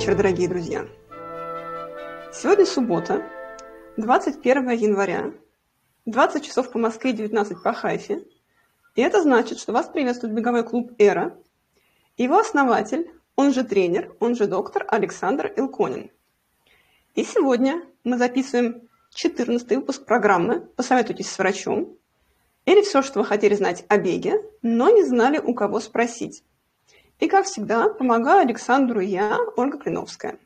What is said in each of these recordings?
Вечер, дорогие друзья! Сегодня суббота, 21 января, 20 часов по Москве, 19 по Хайфе. И это значит, что вас приветствует беговой клуб «Эра», его основатель, он же тренер, он же доктор Александр Илконин. И сегодня мы записываем 14 выпуск программы «Посоветуйтесь с врачом» или все, что вы хотели знать о беге, но не знали, у кого спросить. И, как всегда, помогаю Александру я, Ольга Клиновская.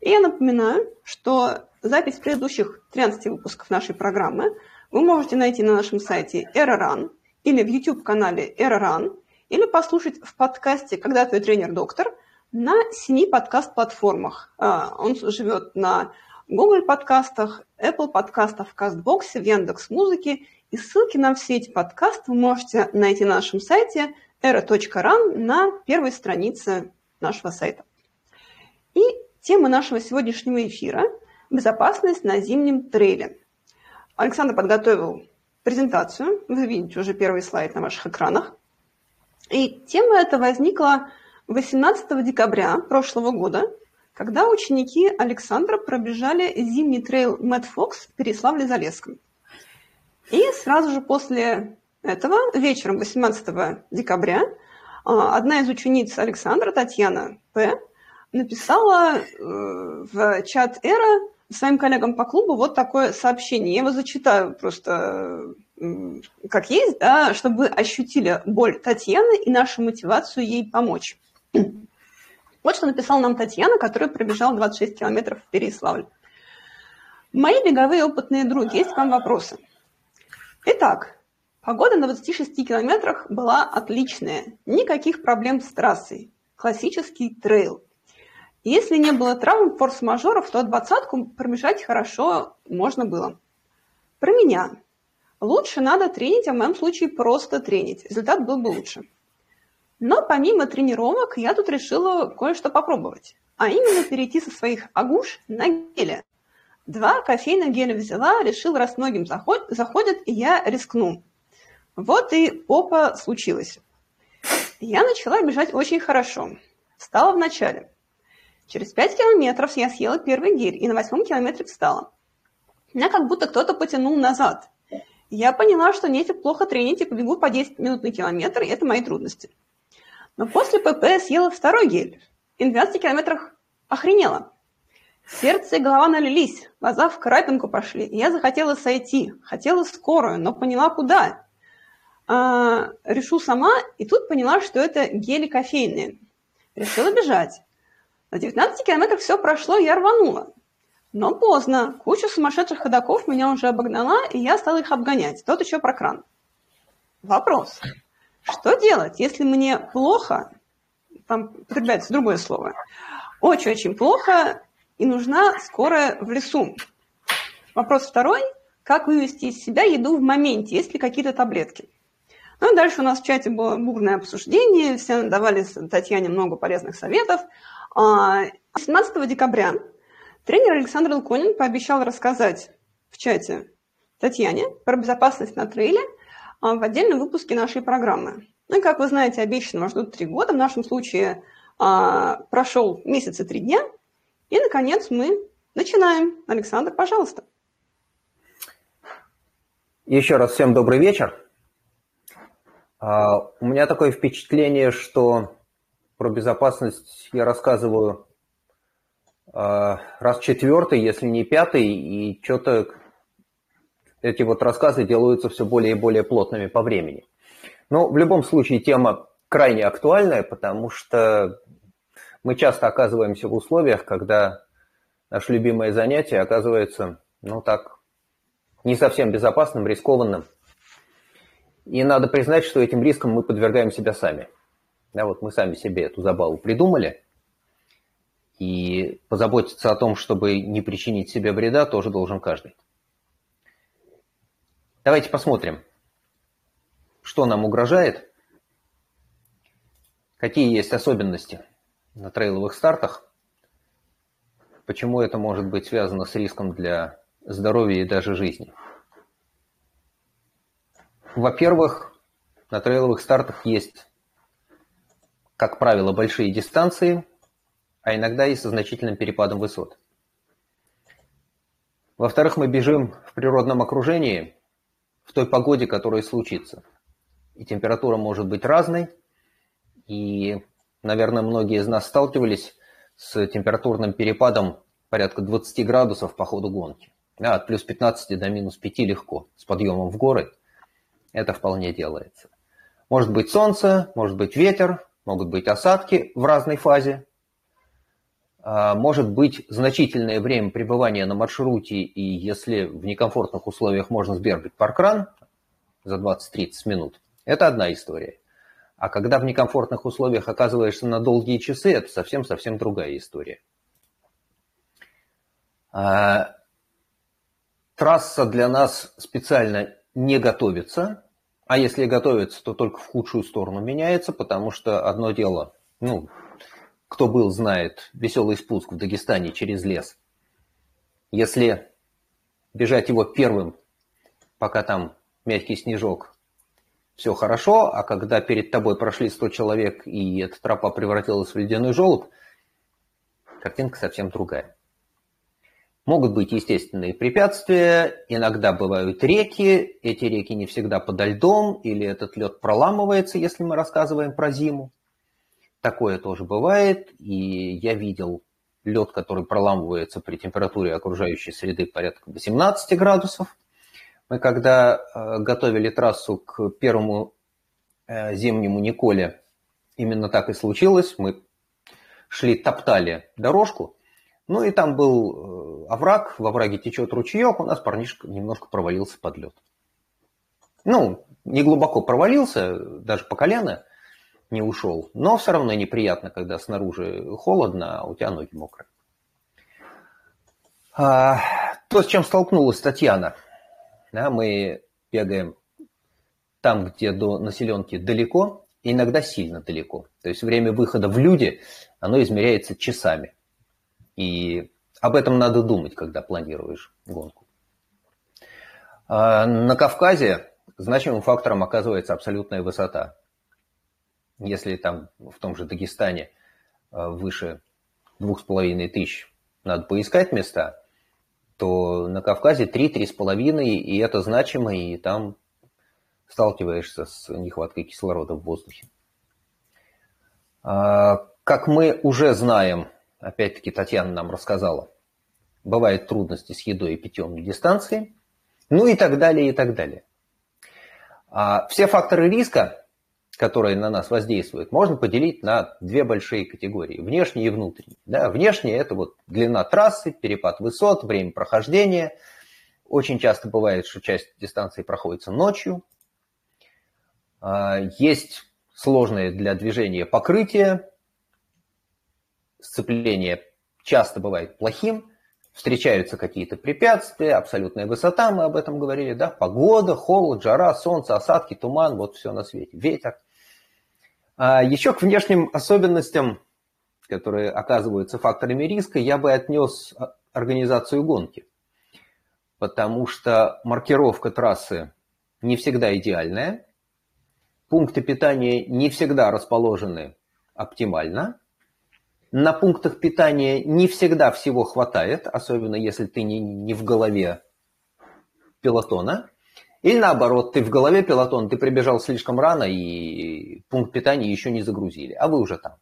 И я напоминаю, что запись предыдущих 13 выпусков нашей программы вы можете найти на нашем сайте ERARUN или в YouTube-канале ERARUN, или послушать в подкасте «Когда твой тренер-доктор» на семи подкаст-платформах. А, он живет на Google подкастах, Apple подкастах, Кастбоксе, в Яндекс Музыке. И ссылки на все эти подкасты вы можете найти на нашем сайте era.ran на первой странице нашего сайта. И тема нашего сегодняшнего эфира – безопасность на зимнем трейле. Александр подготовил презентацию. Вы видите уже первый слайд на ваших экранах. И тема эта возникла 18 декабря прошлого года, когда ученики Александра пробежали зимний трейл Мэтт Фокс в Переславле-Залесском. И сразу же после этого, вечером 18 декабря, а, одна из учениц Александра, Татьяна П., написала э, в чат Эра своим коллегам по клубу вот такое сообщение. Я его зачитаю просто как есть, да, чтобы ощутили боль Татьяны и нашу мотивацию ей помочь. Вот что написала нам Татьяна, которая пробежала 26 километров в Переславль. Мои беговые опытные други, есть к вам вопросы. Итак, погода на 26 километрах была отличная. Никаких проблем с трассой. Классический трейл. Если не было травм, форс-мажоров, то двадцатку пробежать хорошо можно было. Про меня. Лучше надо тренить, а в моем случае просто тренить. Результат был бы лучше. Но помимо тренировок я тут решила кое-что попробовать. А именно перейти со своих агуш на гели. Два кофейных геля взяла, решила, раз многим заход, заходят, и я рискну. Вот и попа случилось. Я начала бежать очень хорошо. Стала в начале. Через пять километров я съела первый гель и на восьмом километре встала. Меня как будто кто-то потянул назад. Я поняла, что нефиг плохо тренить и побегу по 10 минут на километр, и это мои трудности. Но после ПП съела второй гель. И на 12 километрах охренела. Сердце и голова налились, глаза в крапинку пошли. И я захотела сойти, хотела скорую, но поняла, куда. А, решу сама, и тут поняла, что это гели кофейные. Решила бежать. На 19 километрах все прошло, я рванула. Но поздно. Куча сумасшедших ходаков меня уже обогнала, и я стала их обгонять. Тот еще про кран. Вопрос. Что делать, если мне плохо, там употребляется другое слово, очень-очень плохо, и нужна скорая в лесу? Вопрос второй. Как вывести из себя еду в моменте? Есть ли какие-то таблетки? Ну и дальше у нас в чате было бурное обсуждение, все давали Татьяне много полезных советов. 17 а, декабря тренер Александр Илконин пообещал рассказать в чате Татьяне про безопасность на трейле а, в отдельном выпуске нашей программы. Ну и, как вы знаете, обещанного ждут три года. В нашем случае а, прошел месяц и три дня. И, наконец, мы начинаем. Александр, пожалуйста. Еще раз всем добрый вечер. У меня такое впечатление, что про безопасность я рассказываю э, раз четвертый, если не пятый, и что-то эти вот рассказы делаются все более и более плотными по времени. Но в любом случае тема крайне актуальная, потому что мы часто оказываемся в условиях, когда наше любимое занятие оказывается, ну так, не совсем безопасным, рискованным. И надо признать, что этим риском мы подвергаем себя сами. Да, вот мы сами себе эту забаву придумали, и позаботиться о том, чтобы не причинить себе вреда, тоже должен каждый. Давайте посмотрим, что нам угрожает, какие есть особенности на трейловых стартах, почему это может быть связано с риском для здоровья и даже жизни. Во-первых, на трейловых стартах есть как правило, большие дистанции, а иногда и со значительным перепадом высот. Во-вторых, мы бежим в природном окружении, в той погоде, которая случится. И температура может быть разной, и, наверное, многие из нас сталкивались с температурным перепадом порядка 20 градусов по ходу гонки. Да, от плюс 15 до минус 5 легко, с подъемом в горы. Это вполне делается. Может быть солнце, может быть ветер, могут быть осадки в разной фазе. А, может быть значительное время пребывания на маршруте, и если в некомфортных условиях можно сбергать паркран за 20-30 минут, это одна история. А когда в некомфортных условиях оказываешься на долгие часы, это совсем-совсем другая история. А, трасса для нас специально не готовится, а если готовится, то только в худшую сторону меняется, потому что одно дело, ну, кто был, знает, веселый спуск в Дагестане через лес. Если бежать его первым, пока там мягкий снежок, все хорошо, а когда перед тобой прошли 100 человек и эта тропа превратилась в ледяной желоб, картинка совсем другая. Могут быть естественные препятствия, иногда бывают реки, эти реки не всегда подо льдом, или этот лед проламывается, если мы рассказываем про зиму. Такое тоже бывает, и я видел лед, который проламывается при температуре окружающей среды порядка 18 градусов. Мы когда э, готовили трассу к первому э, зимнему Николе, именно так и случилось. Мы шли, топтали дорожку, ну и там был э, овраг, в овраге течет ручеек, у нас парнишка немножко провалился под лед. Ну, не глубоко провалился, даже по колено не ушел, но все равно неприятно, когда снаружи холодно, а у тебя ноги мокрые. А, то, с чем столкнулась Татьяна, да, мы бегаем там, где до населенки далеко, иногда сильно далеко. То есть время выхода в люди, оно измеряется часами. И об этом надо думать, когда планируешь гонку. А на Кавказе значимым фактором оказывается абсолютная высота. Если там в том же Дагестане а, выше двух с половиной тысяч надо поискать места, то на Кавказе 3-3,5, и это значимо, и там сталкиваешься с нехваткой кислорода в воздухе. А, как мы уже знаем, опять-таки Татьяна нам рассказала, бывают трудности с едой и питьем на дистанции, ну и так далее, и так далее. А все факторы риска, которые на нас воздействуют, можно поделить на две большие категории, внешние и внутренние. Да, внешние – это вот длина трассы, перепад высот, время прохождения. Очень часто бывает, что часть дистанции проходится ночью. А, есть сложное для движения покрытие, сцепление часто бывает плохим, встречаются какие-то препятствия, абсолютная высота, мы об этом говорили, да, погода, холод, жара, солнце, осадки, туман, вот все на свете, ветер. А еще к внешним особенностям, которые оказываются факторами риска, я бы отнес организацию гонки, потому что маркировка трассы не всегда идеальная, пункты питания не всегда расположены оптимально, на пунктах питания не всегда всего хватает, особенно если ты не, не в голове пилотона. Или наоборот, ты в голове пилотон, ты прибежал слишком рано и пункт питания еще не загрузили, а вы уже там.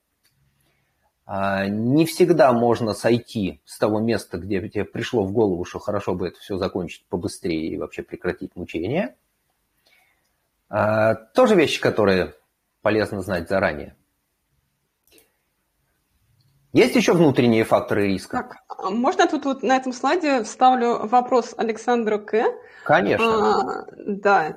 А, не всегда можно сойти с того места, где тебе пришло в голову, что хорошо бы это все закончить побыстрее и вообще прекратить мучение. А, тоже вещи, которые полезно знать заранее. Есть еще внутренние факторы риска? Так, а можно тут вот на этом слайде вставлю вопрос Александра К. Конечно. А, да.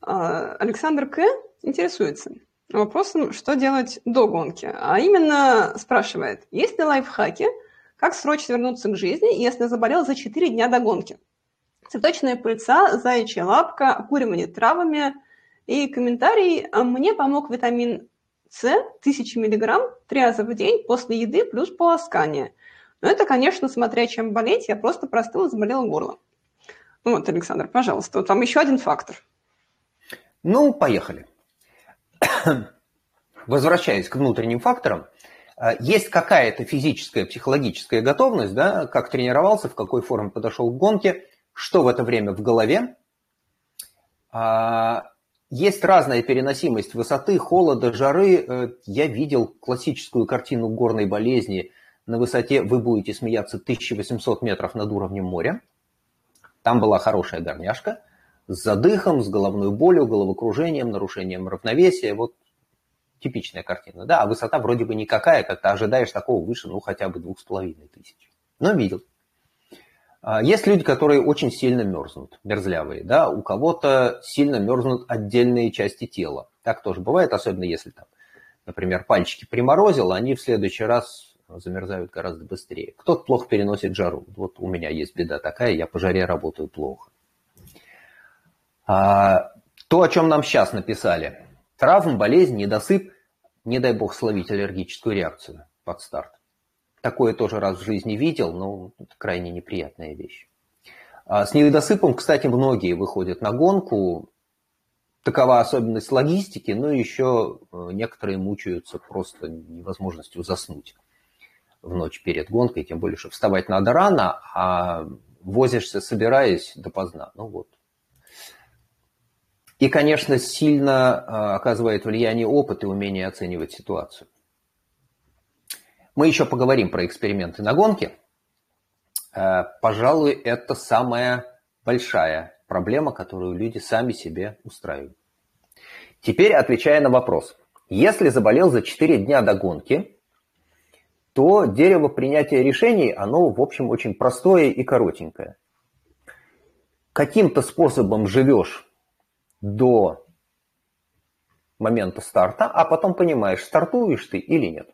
А, Александр К. интересуется вопросом, что делать до гонки. А именно спрашивает, есть ли лайфхаки, как срочно вернуться к жизни, если заболел за 4 дня до гонки? Цветочная пыльца, заячья лапка, окуривание травами. И комментарий, мне помог витамин с 1000 мг три раза в день после еды плюс полоскание. Но это, конечно, смотря чем болеть, я просто простыл и заболел горло. Вот, Александр, пожалуйста, вот там еще один фактор. Ну, поехали. Возвращаясь к внутренним факторам, есть какая-то физическая, психологическая готовность, да, как тренировался, в какой форме подошел к гонке, что в это время в голове. Есть разная переносимость высоты, холода, жары. Э, я видел классическую картину горной болезни на высоте, вы будете смеяться, 1800 метров над уровнем моря. Там была хорошая горняшка с задыхом, с головной болью, головокружением, нарушением равновесия. Вот типичная картина. Да, а высота вроде бы никакая, как ты ожидаешь такого выше, ну, хотя бы двух с половиной тысяч. Но видел. А, есть люди, которые очень сильно мерзнут, мерзлявые, да, у кого-то сильно мерзнут отдельные части тела. Так тоже бывает, особенно если там, например, пальчики приморозил, они в следующий раз замерзают гораздо быстрее. Кто-то плохо переносит жару. Вот у меня есть беда такая, я по жаре работаю плохо. А, то, о чем нам сейчас написали. Травм, болезнь, недосып, не дай бог словить аллергическую реакцию под старт. Такое тоже раз в жизни видел, но это крайне неприятная вещь. А с недосыпом, кстати, многие выходят на гонку. Такова особенность логистики, но еще э, некоторые мучаются просто невозможностью заснуть в ночь перед гонкой, тем более, что вставать надо рано, а возишься, собираясь допоздна. Ну вот. И, конечно, сильно э, оказывает влияние опыт и умение оценивать ситуацию. Мы еще поговорим про эксперименты на гонке. Э, пожалуй, это самая большая проблема, которую люди сами себе устраивают. Теперь отвечая на вопрос. Если заболел за 4 дня до гонки, то дерево принятия решений, оно, в общем, очень простое и коротенькое. Каким-то способом живешь до момента старта, а потом понимаешь, стартуешь ты или нет.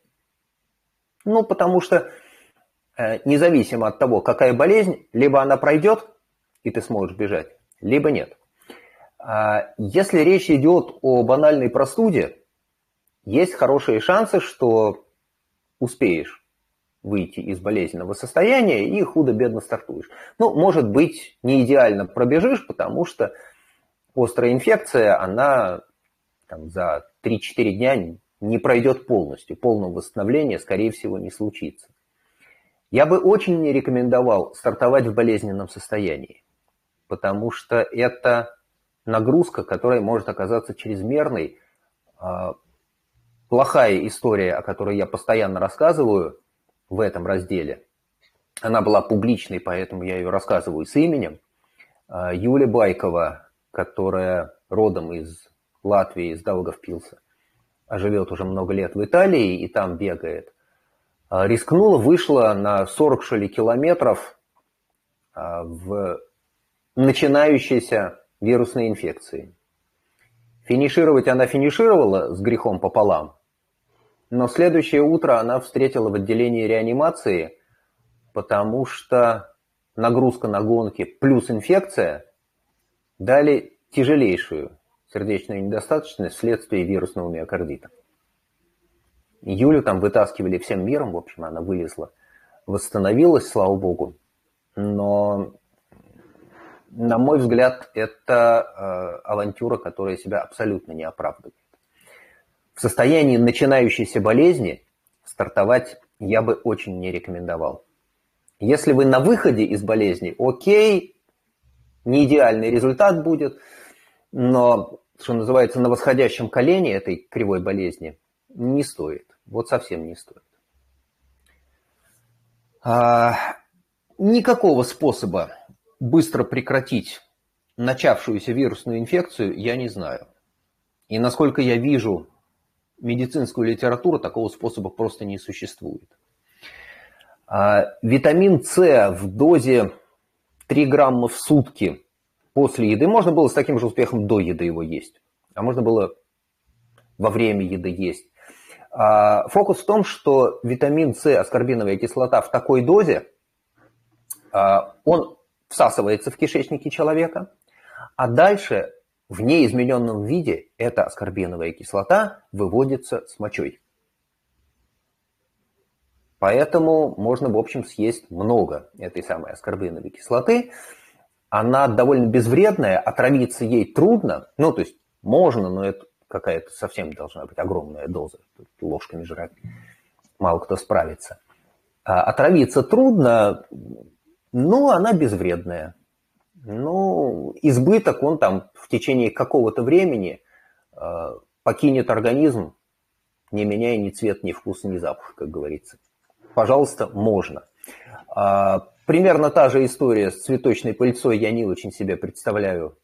Ну, потому что э, независимо от того, какая болезнь, либо она пройдет, и ты сможешь бежать, либо нет. А если речь идет о банальной простуде, есть хорошие шансы, что успеешь выйти из болезненного состояния и худо-бедно стартуешь. Ну, может быть, не идеально пробежишь, потому что острая инфекция, она там, за 3-4 дня не пройдет полностью, полного восстановления, скорее всего, не случится. Я бы очень не рекомендовал стартовать в болезненном состоянии, потому что это нагрузка, которая может оказаться чрезмерной. А, плохая история, о которой я постоянно рассказываю в этом разделе, она была публичной, поэтому я ее рассказываю с именем. А, Юля Байкова, которая родом из Латвии, из Даугавпилса, живет уже много лет в Италии и там бегает, а, рискнула, вышла на 40 что ли километров а, в начинающейся вирусной инфекции. Финишировать она финишировала с грехом пополам, но следующее утро она встретила в отделении реанимации, потому что нагрузка на гонки плюс инфекция дали тяжелейшую сердечная недостаточность вследствие вирусного миокардита. Юлю там вытаскивали всем миром, в общем, она вылезла, восстановилась, слава богу. Но, на мой взгляд, это э, авантюра, которая себя абсолютно не оправдывает. В состоянии начинающейся болезни стартовать я бы очень не рекомендовал. Если вы на выходе из болезни, окей, не идеальный результат будет, но что называется, на восходящем колене этой кривой болезни не стоит. Вот совсем не стоит. А, никакого способа быстро прекратить начавшуюся вирусную инфекцию я не знаю. И насколько я вижу медицинскую литературу, такого способа просто не существует. А, витамин С в дозе 3 грамма в сутки после еды. Можно было с таким же успехом до еды его есть, а можно было во время еды есть. А фокус в том, что витамин С, аскорбиновая кислота в такой дозе, а, он всасывается в кишечнике человека, а дальше в неизмененном виде эта аскорбиновая кислота выводится с мочой. Поэтому можно, в общем, съесть много этой самой аскорбиновой кислоты – она довольно безвредная, отравиться ей трудно. Ну, то есть можно, но это какая-то совсем должна быть огромная доза, ложками жрать. мало кто справится. А отравиться трудно, но она безвредная. Ну, избыток, он там в течение какого-то времени э, покинет организм, не меняя ни цвет, ни вкус, ни запах, как говорится. Пожалуйста, можно. А, примерно та же история с цветочной пыльцой. Я не очень себе представляю,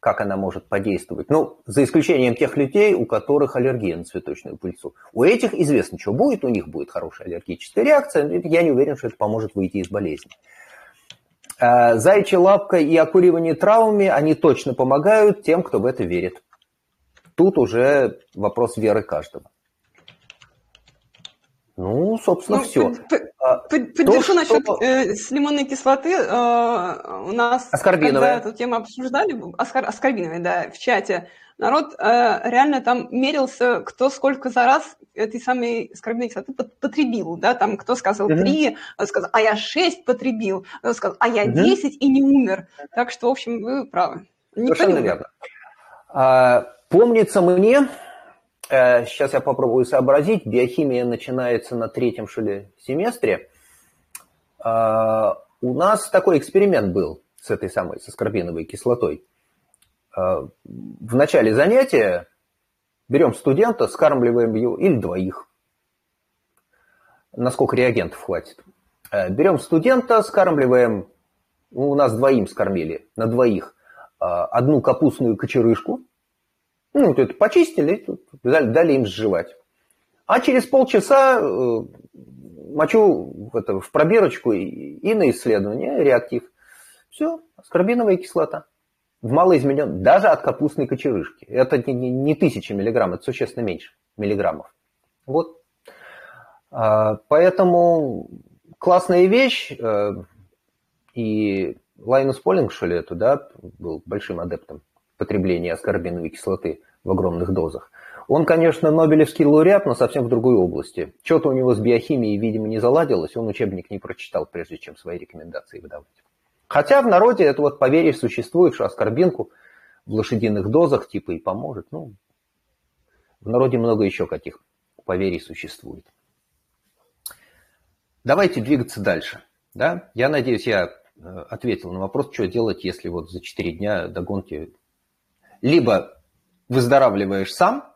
как она может подействовать. Ну, за исключением тех людей, у которых аллергия на цветочную пыльцу. У этих известно, что будет, у них будет хорошая аллергическая реакция. Я не уверен, что это поможет выйти из болезни. А, Зайчья лапка и окуривание травмами, они точно помогают тем, кто в это верит. Тут уже вопрос веры каждого. Ну, собственно, ну, все. А, поддержу То, насчет что... э, с лимонной кислоты. Э, у нас, когда эту тему обсуждали, аскор, аскорбиновой, да, в чате, народ э, реально там мерился, кто сколько за раз этой самой аскорбиновой кислоты потребил, да, там кто сказал три, mm сказал, а я шесть потребил, кто сказал, а я десять и не умер. Так что, в общем, вы правы. Никто Совершенно верно. А, помнится мне, сейчас э, я попробую сообразить, биохимия начинается на третьем, что семестре. А, у нас такой эксперимент был с этой самой, со скорбиновой кислотой. А, в начале занятия берем студента, скармливаем его, или двоих, насколько реагентов хватит. Э, берем студента, скармливаем, ну, у нас двоим скормили, на двоих, одну капустную кочерышку – ну, вот это почистили, дали, им сживать. А через полчаса э, мочу в, это, в пробирочку и, на исследование реактив. Все, аскорбиновая кислота. В малоизменен, даже от капустной кочерышки. Это не, не, не тысячи миллиграмм, это существенно меньше миллиграммов. Вот. А, поэтому классная вещь. Э, и Лайнус Полинг, что ли, это, да, был большим адептом потребления аскорбиновой кислоты в огромных дозах. Он, конечно, Нобелевский лауреат, но совсем в другой области. Что-то у него с биохимией, видимо, не заладилось, он учебник не прочитал, прежде чем свои рекомендации выдавать. Хотя в народе это вот поверье существует, что аскорбинку в лошадиных дозах типа и поможет. Ну, в народе много еще каких поверий существует. Давайте двигаться дальше. Да? Я надеюсь, я э, ответил на вопрос, что делать, если вот за 4 дня до гонки либо выздоравливаешь сам,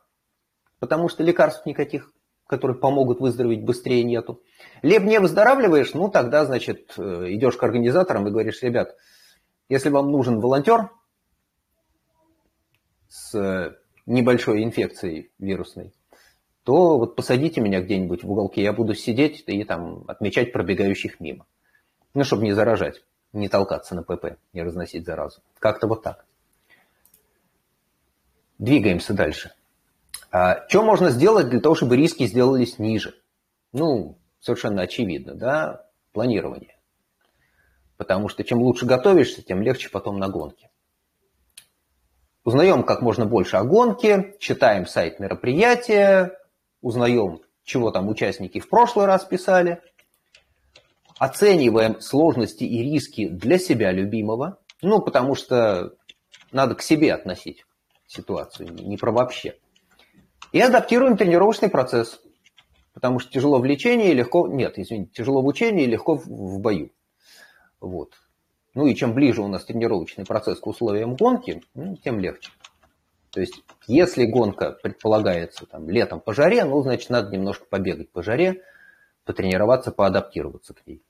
потому что лекарств никаких, которые помогут выздороветь быстрее нету. Либо не выздоравливаешь, ну тогда, значит, э, идешь к организаторам и говоришь, ребят, если вам нужен волонтер с небольшой инфекцией вирусной, то вот посадите меня где-нибудь в уголке, я буду сидеть и там отмечать пробегающих мимо. Ну, чтобы не заражать, не толкаться на ПП, не разносить заразу. Как-то вот так. Двигаемся дальше. А, что можно сделать для того, чтобы риски сделались ниже? Ну, совершенно очевидно, да, планирование. Потому что чем лучше готовишься, тем легче потом на гонке. Узнаем как можно больше о гонке, читаем сайт мероприятия, узнаем, чего там участники в прошлый раз писали, оцениваем сложности и риски для себя любимого, ну, потому что надо к себе относить ситуацию, не про вообще. И адаптируем тренировочный процесс, потому что тяжело в лечении, легко... Нет, извините, тяжело в учении, легко в, бою. Вот. Ну и чем ближе у нас тренировочный процесс к условиям гонки, ну, тем легче. То есть, если гонка предполагается там, летом по жаре, ну, значит, надо немножко побегать по жаре, потренироваться, поадаптироваться к ней.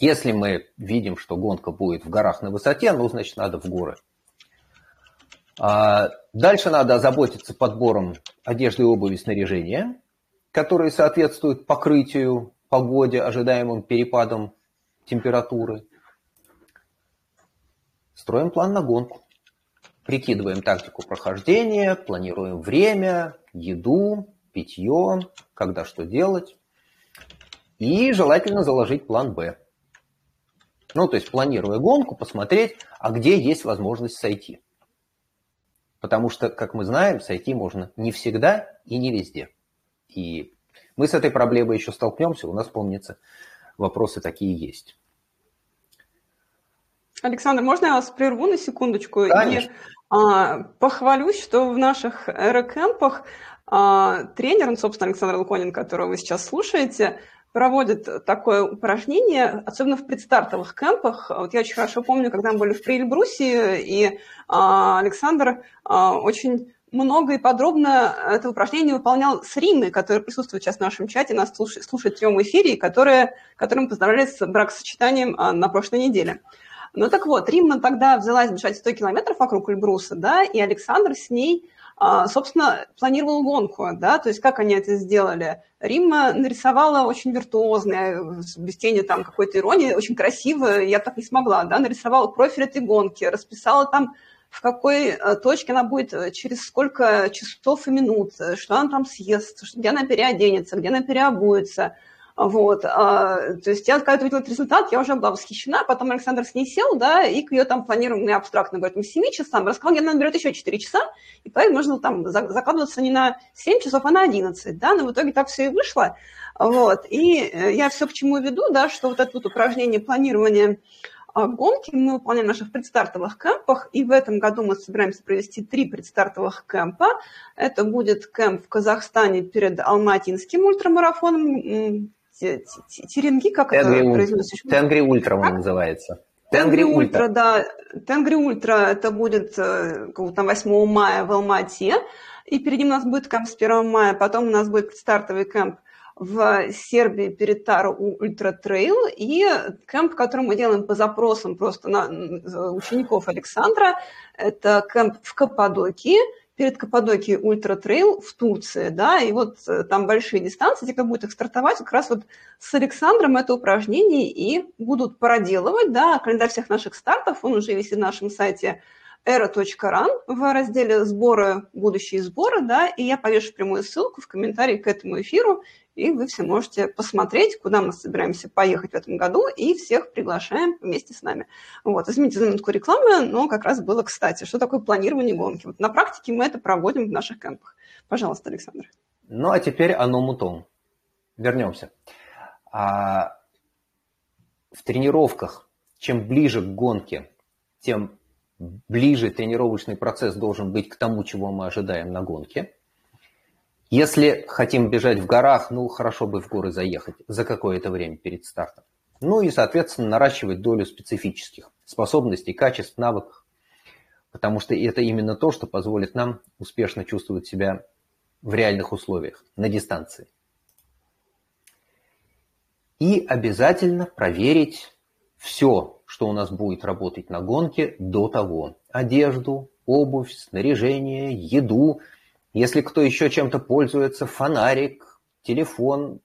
Если мы видим, что гонка будет в горах на высоте, ну, значит, надо в горы дальше надо озаботиться подбором одежды, обуви, снаряжения, которые соответствуют покрытию, погоде, ожидаемым перепадам температуры. Строим план на гонку. Прикидываем тактику прохождения, планируем время, еду, питье, когда что делать. И желательно заложить план «Б». Ну, то есть, планируя гонку, посмотреть, а где есть возможность сойти. Потому что, как мы знаем, сойти можно не всегда и не везде. И мы с этой проблемой еще столкнемся, у нас, помнится, вопросы такие есть. Александр, можно я вас прерву на секундочку? Конечно. И А, похвалюсь, что в наших аэрокэмпах а, тренер, ну, собственно, Александр Луконин, которого вы сейчас слушаете, проводит такое упражнение, особенно в предстартовых кемпах. Вот я очень хорошо помню, когда мы были в Прильбрусе, и а, Александр а, очень много и подробно это упражнение выполнял с Римой, которая присутствует сейчас в нашем чате, нас слушает, слушает в прямом эфире, которая, которым поздравляли с бракосочетанием а, на прошлой неделе. Ну так вот, Римма тогда взялась бежать 100 километров вокруг Эльбруса, да, и Александр с ней собственно, планировал гонку, да, то есть как они это сделали. Римма нарисовала очень виртуозно, без тени там какой-то иронии, очень красиво, я так не смогла, да, нарисовала профиль этой гонки, расписала там, в какой э, точке она будет, э, через сколько часов и минут, э, что она там съест, где она переоденется, где она переобуется – вот, а, то есть я, когда увидела этот результат, я уже была восхищена, потом Александр с ней сел, да, и к ее там планированию абстрактно говорит, ну, 7 часам, рассказал, она наберет еще 4 часа, и поэтому нужно там закладываться не на 7 часов, а на 11, да, но в итоге так все и вышло, вот, и э, я все к чему веду, да, что вот это вот упражнение планирования а, гонки мы выполняем в наших предстартовых кемпах, и в этом году мы собираемся провести три предстартовых кемпа. Это будет кемп в Казахстане перед Алматинским ультрамарафоном, Теренги, как Тенгри, это произносится? Тенгри Ультра он называется. Тенгри Ультра, да. Тенгри Ультра это будет э, там 8 мая в Алмате. И перед ним у нас будет кемп с 1 мая. Потом у нас будет стартовый кемп в Сербии перед Tara Ultra Trail и кемп, который мы делаем по запросам просто на учеников Александра. Это кемп в Каппадокии – перед Каппадокией Ultra Trail в Турции, да, и вот э, там большие дистанции, как будет их стартовать, как раз вот с Александром это упражнение и будут проделывать, да, календарь всех наших стартов, он уже висит на нашем сайте era.run в разделе «Сборы, будущие сборы», да, и я повешу прямую ссылку в комментарии к этому эфиру, и вы все можете посмотреть, куда мы собираемся поехать в этом году, и всех приглашаем вместе с нами. Вот, извините за минутку рекламы, но как раз было кстати, что такое планирование гонки. Вот на практике мы это проводим в наших кемпах. Пожалуйста, Александр. Ну, а теперь оно мутон. Вернемся. А в тренировках, чем ближе к гонке, тем ближе тренировочный процесс должен быть к тому, чего мы ожидаем на гонке – если хотим бежать в горах, ну, хорошо бы в горы заехать за какое-то время перед стартом. Ну и, соответственно, наращивать долю специфических способностей, качеств, навыков. Потому что это именно то, что позволит нам успешно чувствовать себя в реальных условиях, на дистанции. И обязательно проверить все, что у нас будет работать на гонке до того. Одежду, обувь, снаряжение, еду – если кто еще чем-то пользуется, фонарик, телефон,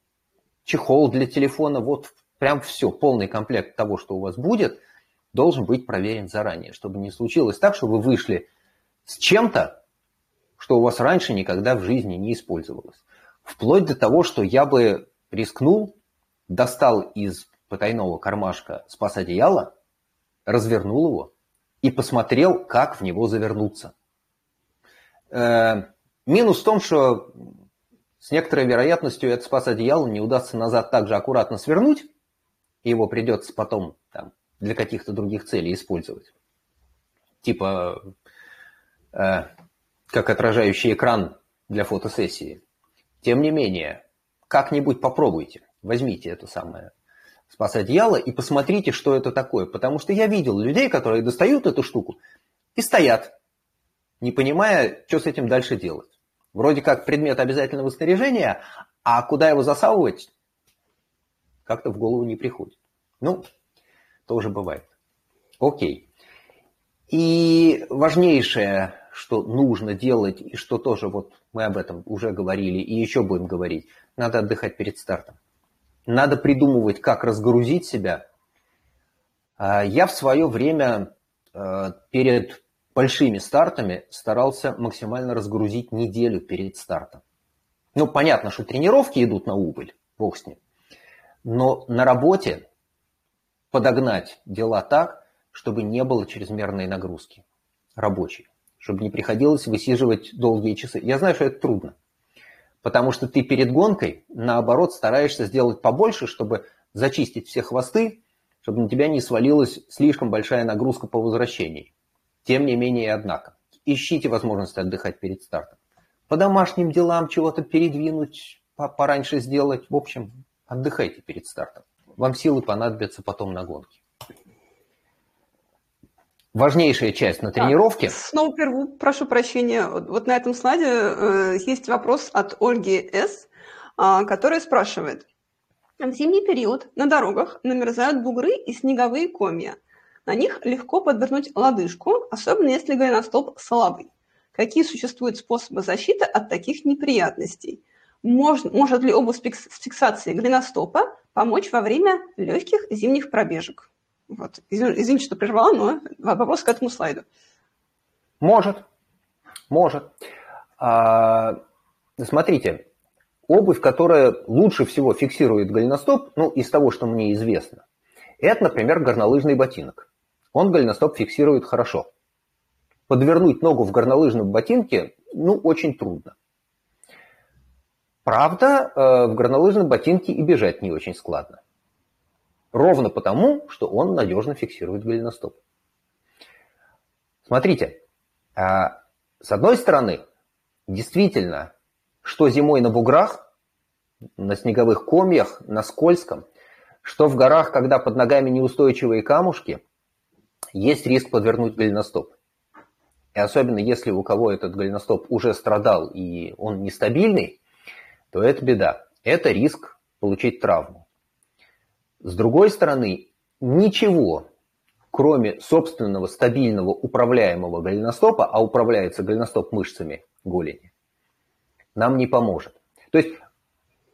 чехол для телефона, вот прям все, полный комплект того, что у вас будет, должен быть проверен заранее, чтобы не случилось так, что вы вышли с чем-то, что у вас раньше никогда в жизни не использовалось. Вплоть до того, что я бы рискнул, достал из потайного кармашка спас одеяло, развернул его и посмотрел, как в него завернуться. Э, Минус в том, что с некоторой вероятностью этот спас одеяло не удастся назад так же аккуратно свернуть, и его придется потом там, для каких-то других целей использовать. Типа э, как отражающий экран для фотосессии. Тем не менее, как-нибудь попробуйте, возьмите это самое спас одеяло и посмотрите, что это такое. Потому что я видел людей, которые достают эту штуку и стоят, не понимая, что с этим дальше делать. Вроде как предмет обязательного снаряжения, а куда его засовывать, как-то в голову не приходит. Ну, тоже бывает. Окей. И важнейшее, что нужно делать, и что тоже вот мы об этом уже говорили и еще будем говорить, надо отдыхать перед стартом. Надо придумывать, как разгрузить себя. А, я в свое время э, перед большими стартами старался максимально разгрузить неделю перед стартом. Ну, понятно, что тренировки идут на убыль, бог с ним. Но на работе подогнать дела так, чтобы не было чрезмерной нагрузки рабочей, чтобы не приходилось высиживать долгие часы. Я знаю, что это трудно, потому что ты перед гонкой, наоборот, стараешься сделать побольше, чтобы зачистить все хвосты, чтобы на тебя не свалилась слишком большая нагрузка по возвращении. Тем не менее, однако, ищите возможность отдыхать перед стартом. По домашним делам чего-то передвинуть, пораньше сделать. В общем, отдыхайте перед стартом. Вам силы понадобятся потом на гонке. Важнейшая часть на тренировке. Так, снова перву, прошу прощения. Вот на этом слайде э, есть вопрос от Ольги С., э, которая спрашивает. В зимний период на дорогах намерзают бугры и снеговые комья. На них легко подвернуть лодыжку, особенно если голеностоп слабый. Какие существуют способы защиты от таких неприятностей? Может, может ли обувь с фиксацией голеностопа помочь во время легких зимних пробежек? Вот. Извините, что прервала, но вопрос к этому слайду. Может, может. А, смотрите, обувь, которая лучше всего фиксирует голеностоп, ну, из того, что мне известно, это, например, горнолыжный ботинок. Он голеностоп фиксирует хорошо. Подвернуть ногу в горнолыжном ботинке, ну, очень трудно. Правда, э, в горнолыжном ботинке и бежать не очень складно. Ровно потому, что он надежно фиксирует голеностоп. Смотрите, а, с одной стороны, действительно, что зимой на буграх, на снеговых комьях, на скользком, что в горах, когда под ногами неустойчивые камушки, есть риск подвернуть голеностоп. И особенно если у кого этот голеностоп уже страдал и он нестабильный, то это беда. Это риск получить травму. С другой стороны, ничего, кроме собственного стабильного управляемого голеностопа, а управляется голеностоп мышцами голени, нам не поможет. То есть,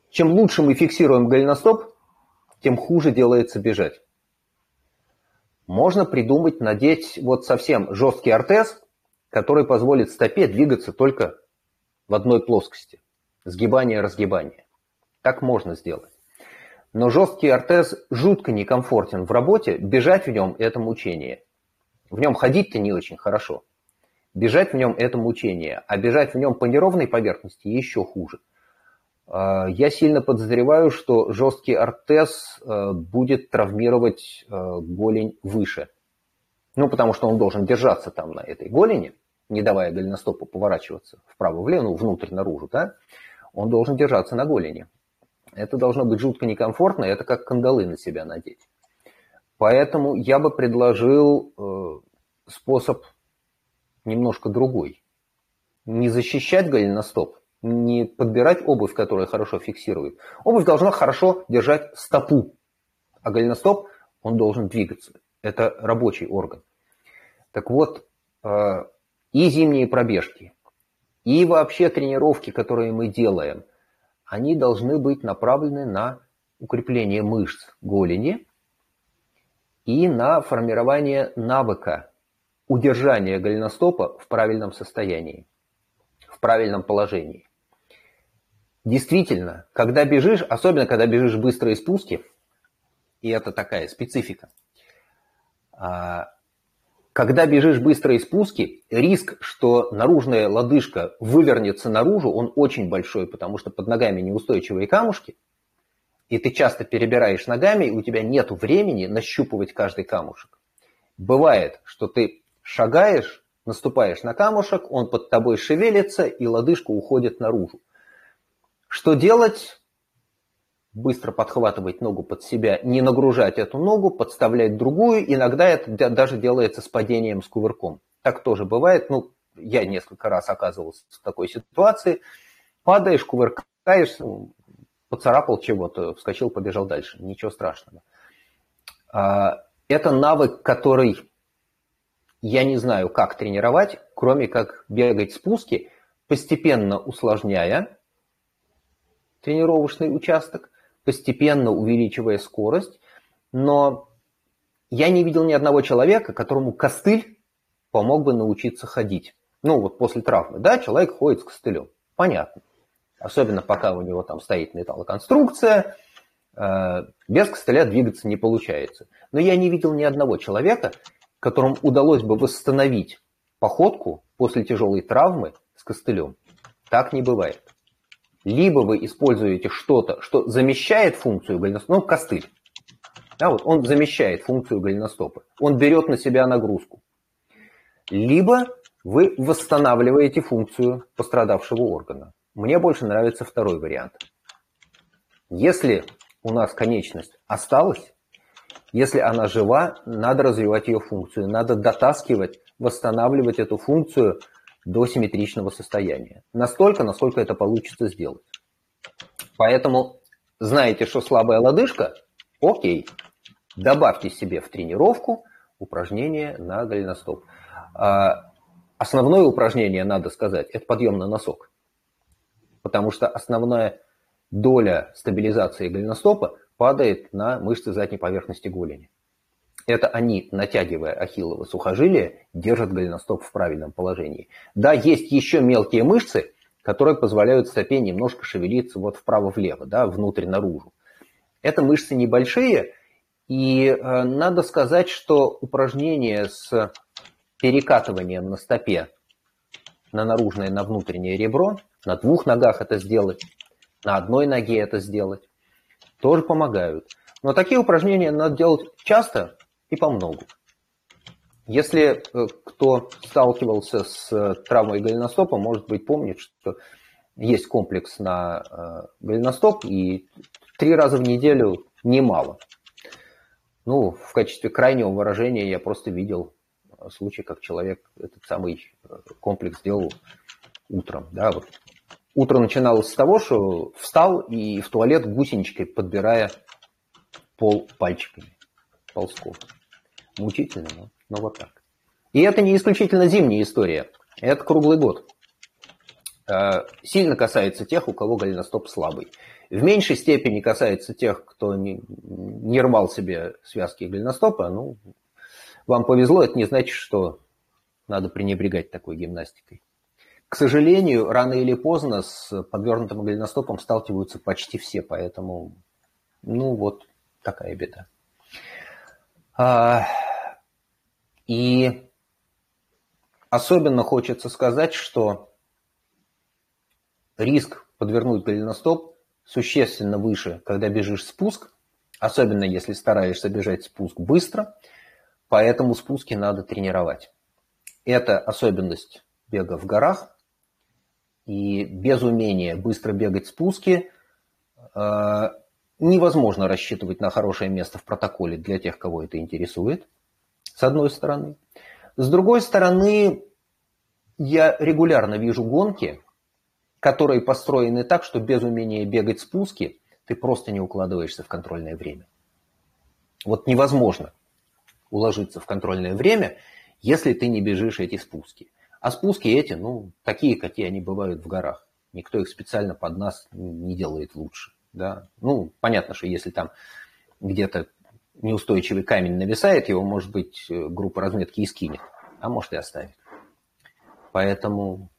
чем лучше мы фиксируем голеностоп, тем хуже делается бежать. Можно придумать, надеть вот совсем жесткий ортез, который позволит стопе двигаться только в одной плоскости. Сгибание-разгибание. Так можно сделать. Но жесткий ортез жутко некомфортен в работе, бежать в нем – это мучение. В нем ходить-то не очень хорошо. Бежать в нем – это мучение, а бежать в нем по неровной поверхности еще хуже. А, я сильно подозреваю, что жесткий ортез э, будет травмировать э, голень выше. Ну, потому что он должен держаться там на этой голени, не давая голеностопу поворачиваться вправо-влево, ну, внутрь-наружу, да? Он должен держаться на голени. Это должно быть жутко некомфортно, это как кандалы на себя надеть. Поэтому я бы предложил э, способ немножко другой. Не защищать голеностоп, не подбирать обувь, которая хорошо фиксирует. Обувь должна хорошо держать стопу, а голеностоп, он должен двигаться. Это рабочий орган. Так вот, э, и зимние пробежки, и вообще тренировки, которые мы делаем – они должны быть направлены на укрепление мышц голени и на формирование навыка удержания голеностопа в правильном состоянии, в правильном положении. Действительно, когда бежишь, особенно когда бежишь быстрые спуски, и это такая специфика, а, когда бежишь быстрые спуски, риск, что наружная лодыжка вывернется наружу, он очень большой, потому что под ногами неустойчивые камушки, и ты часто перебираешь ногами, и у тебя нет времени нащупывать каждый камушек. Бывает, что ты шагаешь, наступаешь на камушек, он под тобой шевелится, и лодыжка уходит наружу. Что делать? быстро подхватывать ногу под себя, не нагружать эту ногу, подставлять другую. Иногда это даже делается с падением, с кувырком. Так тоже бывает. Ну, я несколько раз оказывался в такой ситуации. Падаешь, кувыркаешь, ну, поцарапал чего-то, вскочил, побежал дальше. Ничего страшного. А, это навык, который я не знаю, как тренировать, кроме как бегать спуски, постепенно усложняя тренировочный участок, постепенно увеличивая скорость, но я не видел ни одного человека, которому костыль помог бы научиться ходить. Ну, вот после травмы, да, человек ходит с костылем, понятно. Особенно пока у него там стоит металлоконструкция, э, без костыля двигаться не получается. Но я не видел ни одного человека, которому удалось бы восстановить походку после тяжелой травмы с костылем. Так не бывает. Либо вы используете что-то, что замещает функцию голеностопа, ну, костыль. Да, вот он замещает функцию голеностопа. Он берет на себя нагрузку. Либо вы восстанавливаете функцию пострадавшего органа. Мне больше нравится второй вариант. Если у нас конечность осталась, если она жива, надо развивать ее функцию, надо дотаскивать, восстанавливать эту функцию до симметричного состояния. Настолько, насколько это получится сделать. Поэтому знаете, что слабая лодыжка? Окей. Добавьте себе в тренировку упражнение на голеностоп. А, основное упражнение, надо сказать, это подъем на носок. Потому что основная доля стабилизации голеностопа падает на мышцы задней поверхности голени. Это они, натягивая ахиллово сухожилие, держат голеностоп в правильном положении. Да, есть еще мелкие мышцы, которые позволяют стопе немножко шевелиться вот вправо-влево, да, внутрь-наружу. Это мышцы небольшие, и э, надо сказать, что упражнение с перекатыванием на стопе на наружное, на внутреннее ребро, на двух ногах это сделать, на одной ноге это сделать, тоже помогают. Но такие упражнения надо делать часто и по многу. Если э, кто сталкивался с э, травмой голеностопа, может быть, помнит, что есть комплекс на э, голеностоп, и три раза в неделю немало. Ну, в качестве крайнего выражения я просто видел случай, как человек этот самый комплекс делал утром. Да, вот. Утро начиналось с того, что встал и в туалет гусеничкой подбирая пол пальчиками ползков. Мучительно, но но вот так. И это не исключительно зимняя история. Это круглый год. Э, сильно касается тех, у кого голеностоп слабый. В меньшей степени касается тех, кто не, не рвал себе связки голеностопа. Ну, вам повезло, это не значит, что надо пренебрегать такой гимнастикой. К сожалению, рано или поздно с подвернутым голеностопом сталкиваются почти все, поэтому, ну вот, такая беда. И особенно хочется сказать, что риск подвернуть голеностоп существенно выше, когда бежишь спуск, особенно если стараешься бежать спуск быстро, поэтому спуски надо тренировать. Это особенность бега в горах, и без умения быстро бегать спуски э, невозможно рассчитывать на хорошее место в протоколе для тех, кого это интересует с одной стороны. С другой стороны, я регулярно вижу гонки, которые построены так, что без умения бегать спуски ты просто не укладываешься в контрольное время. Вот невозможно уложиться в контрольное время, если ты не бежишь эти спуски. А спуски эти, ну, такие, какие они бывают в горах. Никто их специально под нас не делает лучше. Да? Ну, понятно, что если там где-то неустойчивый камень нависает, его, может быть, э, группа разметки и скинет, а может и оставит. Поэтому,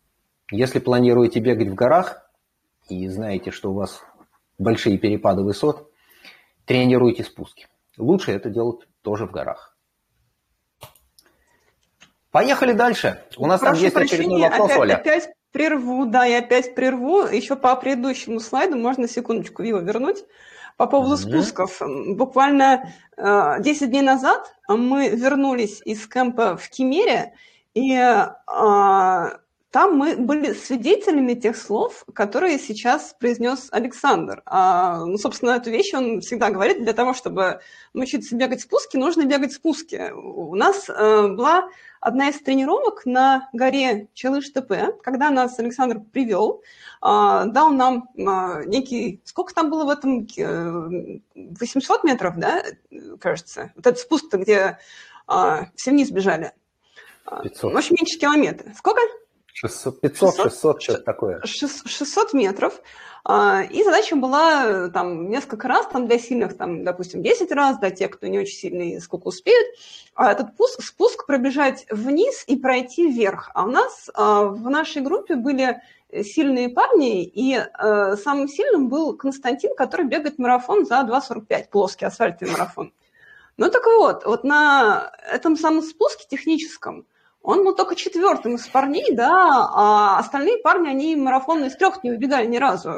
если планируете бегать в горах и знаете, что у вас большие перепады высот, тренируйте спуски. Лучше это делать тоже в горах. Поехали дальше. У нас Прошу там есть прощения, очередной вопрос, опять, Оля. Опять прерву, да, я опять прерву. Еще по предыдущему слайду можно секундочку его вернуть. По поводу спусков. Буквально э, 10 дней назад мы вернулись из кемпа в Кемере, и э, там мы были свидетелями тех слов, которые сейчас произнес Александр. А, ну, собственно, эту вещь он всегда говорит, для того, чтобы научиться бегать спуски, нужно бегать спуски. У нас э, была одна из тренировок на горе Челыш-ТП, когда нас Александр привел, а, дал нам а, некий... Сколько там было в этом? 800 метров, да, кажется? Вот этот спуск-то, где а, все вниз бежали. 500. В общем, меньше километра. Сколько? 600, 500, 600, 600 что-то такое. 600 метров. А, и задача была там несколько раз, там для сильных, там, допустим, 10 раз, для тех, кто не очень сильный, сколько успеют, а этот спуск, спуск пробежать вниз и пройти вверх. А у нас а, в нашей группе были сильные парни, и э, самым сильным был Константин, который бегает марафон за 2.45, плоский асфальтовый марафон. Ну так вот, вот на этом самом спуске техническом он был только четвертым из парней, да, а остальные парни, они марафон из трех не убегали ни разу,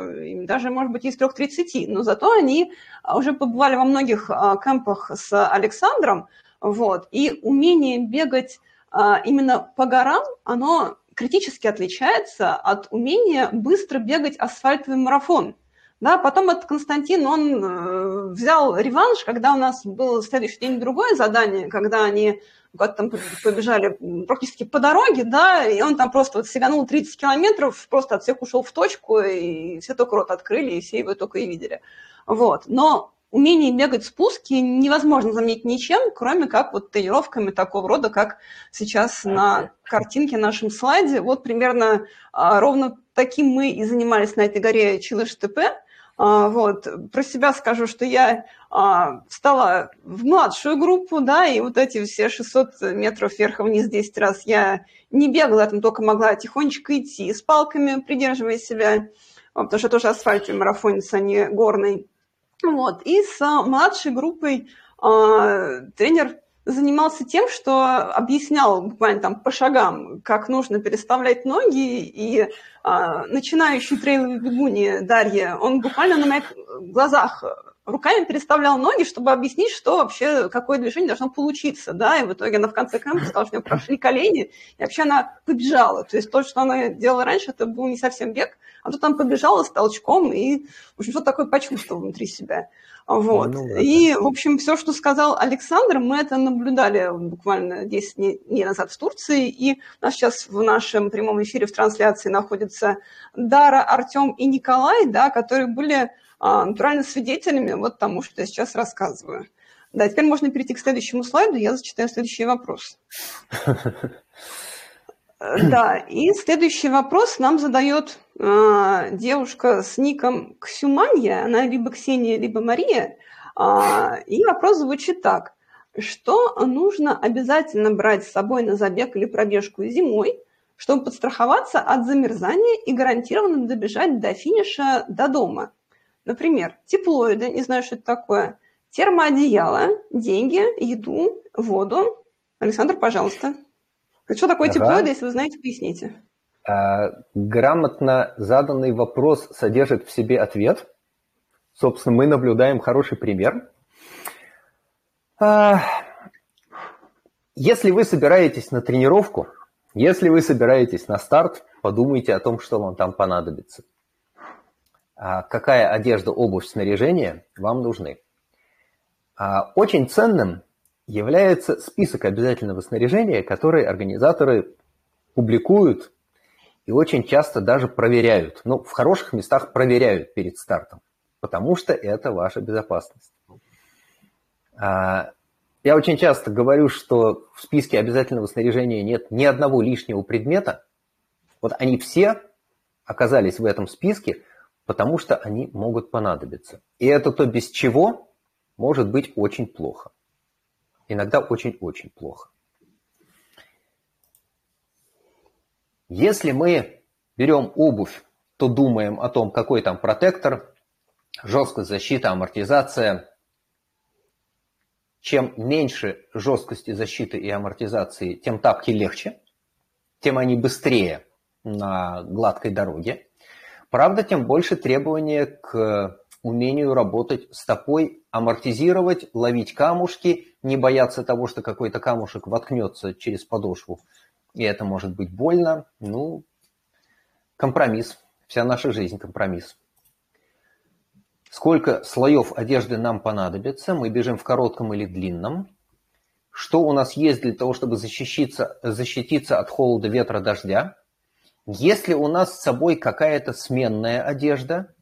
даже, может быть, из трех тридцати, но зато они уже побывали во многих а, кемпах с Александром, вот, и умение бегать а, именно по горам, оно критически отличается от умения быстро бегать асфальтовый марафон. Да, потом этот Константин, он э, взял реванш, когда у нас был следующий день другое задание, когда они как там побежали практически по дороге, да, и он там просто вот сиганул 30 километров, просто от всех ушел в точку, и все только рот открыли, и все его только и видели. Вот. Но умение бегать спуски невозможно заменить ничем, кроме как вот тренировками такого рода, как сейчас на картинке нашем слайде. Вот примерно а, ровно таким мы и занимались на этой горе Чилыш-ТП. А, вот. Про себя скажу, что я а, встала в младшую группу, да, и вот эти все 600 метров вверх-вниз 10 раз я не бегала, там только могла тихонечко идти с палками, придерживая себя, потому что тоже асфальтовый марафонец, а не горный. Вот. И с младшей группой а, тренер занимался тем, что объяснял буквально там по шагам, как нужно переставлять ноги, и а, начинающий трейловый бегуни Дарья, он буквально на моих глазах руками переставлял ноги, чтобы объяснить, что вообще, какое движение должно получиться, да, и в итоге она в конце кэмпа сказала, что у нее прошли колени, и вообще она побежала, то есть то, что она делала раньше, это был не совсем бег, а тут там побежала с толчком и, в общем, что такое почувствовал внутри себя. Вот. Ну, да. И, в общем, все, что сказал Александр, мы это наблюдали буквально 10 дней назад в Турции, и у нас сейчас в нашем прямом эфире в трансляции находятся Дара, Артем и Николай, да, которые были а, натурально свидетелями вот тому, что я сейчас рассказываю. Да, теперь можно перейти к следующему слайду, я зачитаю следующий вопрос. Да, и следующий вопрос нам задает э, девушка с ником Ксюманья, она либо Ксения, либо Мария, э, и вопрос звучит так. Что нужно обязательно брать с собой на забег или пробежку зимой, чтобы подстраховаться от замерзания и гарантированно добежать до финиша до дома? Например, теплоиды, не знаю, что это такое, термоодеяло, деньги, еду, воду. Александр, пожалуйста. Что такое ага. теплоиды, если вы знаете, поясните. А, грамотно заданный вопрос содержит в себе ответ. Собственно, мы наблюдаем хороший пример. А, если вы собираетесь на тренировку, если вы собираетесь на старт, подумайте о том, что вам там понадобится. А какая одежда, обувь, снаряжение вам нужны. А очень ценным является список обязательного снаряжения, который организаторы публикуют и очень часто даже проверяют. Ну, в хороших местах проверяют перед стартом, потому что это ваша безопасность. А, я очень часто говорю, что в списке обязательного снаряжения нет ни одного лишнего предмета. Вот они все оказались в этом списке, потому что они могут понадобиться. И это то, без чего может быть очень плохо иногда очень-очень плохо. Если мы берем обувь, то думаем о том, какой там протектор, жесткость защиты, амортизация. Чем меньше жесткости защиты и амортизации, тем тапки легче, тем они быстрее на гладкой дороге. Правда, тем больше требования к умению работать стопой, амортизировать, ловить камушки, не бояться того, что какой-то камушек воткнется через подошву, и это может быть больно. Ну, компромисс. Вся наша жизнь компромисс. Сколько слоев одежды нам понадобится? Мы бежим в коротком или длинном? Что у нас есть для того, чтобы защититься, защититься от холода, ветра, дождя? Если у нас с собой какая-то сменная одежда,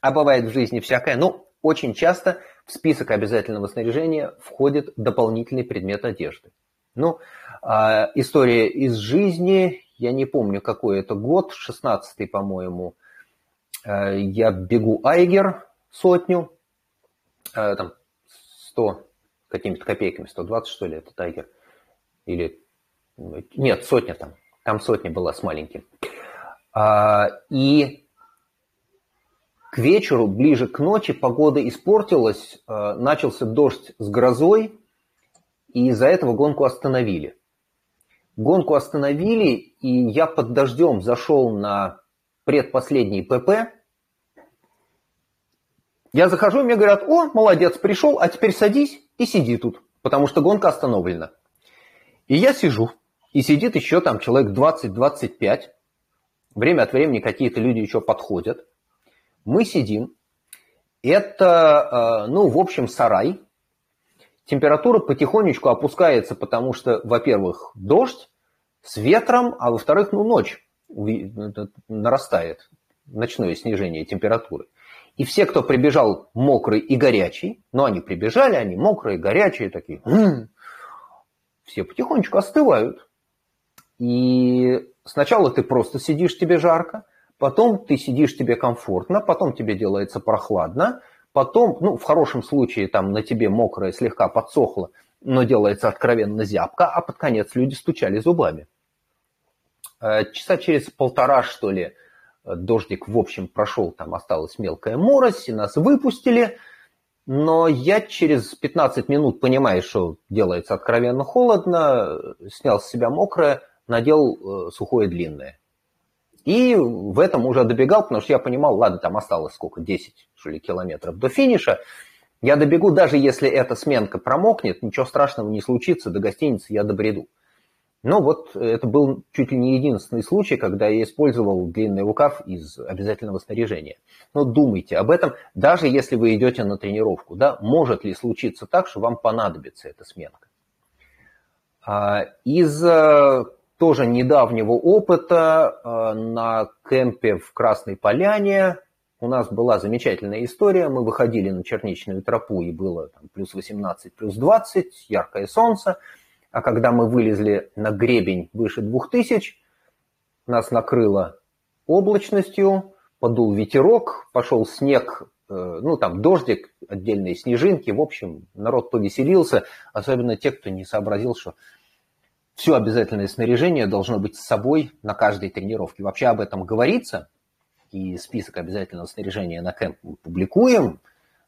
а бывает в жизни всякое, ну, очень часто в список обязательного снаряжения входит дополнительный предмет одежды. Ну, а, история из жизни, я не помню, какой это год, 16-й, по-моему, а, я бегу Айгер сотню, а, там 100 какими-то копейками, 120 что ли, это Тайгер, или, нет, сотня там, там сотня была с маленьким. И к вечеру, ближе к ночи, погода испортилась, э, начался дождь с грозой, и из-за этого гонку остановили. Гонку остановили, и я под дождем зашел на предпоследний ПП. Я захожу, мне говорят, о, молодец, пришел, а теперь садись и сиди тут, потому что гонка остановлена. И я сижу, и сидит еще там человек 20-25. Время от времени какие-то люди еще подходят. Мы сидим. Это, э, ну, в общем, сарай. Температура потихонечку опускается, потому что, во-первых, дождь с ветром, а во-вторых, ну, ночь нарастает, ночное снижение температуры. И все, кто прибежал мокрый и горячий, ну, они прибежали, они мокрые, горячие такие, м-м", все потихонечку остывают. И сначала ты просто сидишь, тебе жарко, потом ты сидишь, тебе комфортно, потом тебе делается прохладно, потом, ну, в хорошем случае, там на тебе мокрое слегка подсохло, но делается откровенно зябко, а под конец люди стучали зубами. Э, часа через полтора, что ли, дождик, в общем, прошел, там осталась мелкая морось, и нас выпустили, но я через 15 минут, понимая, что делается откровенно холодно, снял с себя мокрое, надел э, сухое длинное. И в этом уже добегал, потому что я понимал, ладно, там осталось сколько, 10 что ли, километров до финиша. Я добегу, даже если эта сменка промокнет, ничего страшного не случится, до гостиницы я добреду. Но вот это был чуть ли не единственный случай, когда я использовал длинный рукав из обязательного снаряжения. Но думайте об этом, даже если вы идете на тренировку. Да, может ли случиться так, что вам понадобится эта сменка. А, из э, тоже недавнего опыта э, на кемпе в Красной Поляне у нас была замечательная история. Мы выходили на черничную тропу, и было там, плюс 18, плюс 20, яркое солнце. А когда мы вылезли на гребень выше 2000, нас накрыло облачностью, подул ветерок, пошел снег, э, ну там дождик, отдельные снежинки. В общем, народ повеселился, особенно те, кто не сообразил, что все обязательное снаряжение должно быть с собой на каждой тренировке. Вообще об этом говорится, и список обязательного снаряжения на кемп мы публикуем,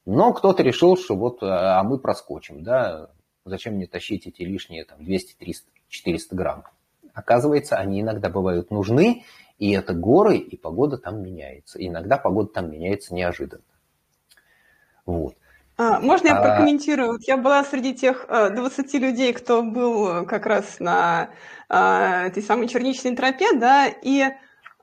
но кто-то решил, что вот, а, а мы проскочим, да, зачем мне тащить эти лишние там, 200, 300, 400 грамм. Оказывается, они иногда бывают нужны, и это горы, и погода там меняется. Иногда погода там меняется неожиданно. Вот. А, можно я а. прокомментирую? Я была среди тех 20 э, людей, кто был как раз на а, этой самой черничной тропе, да, и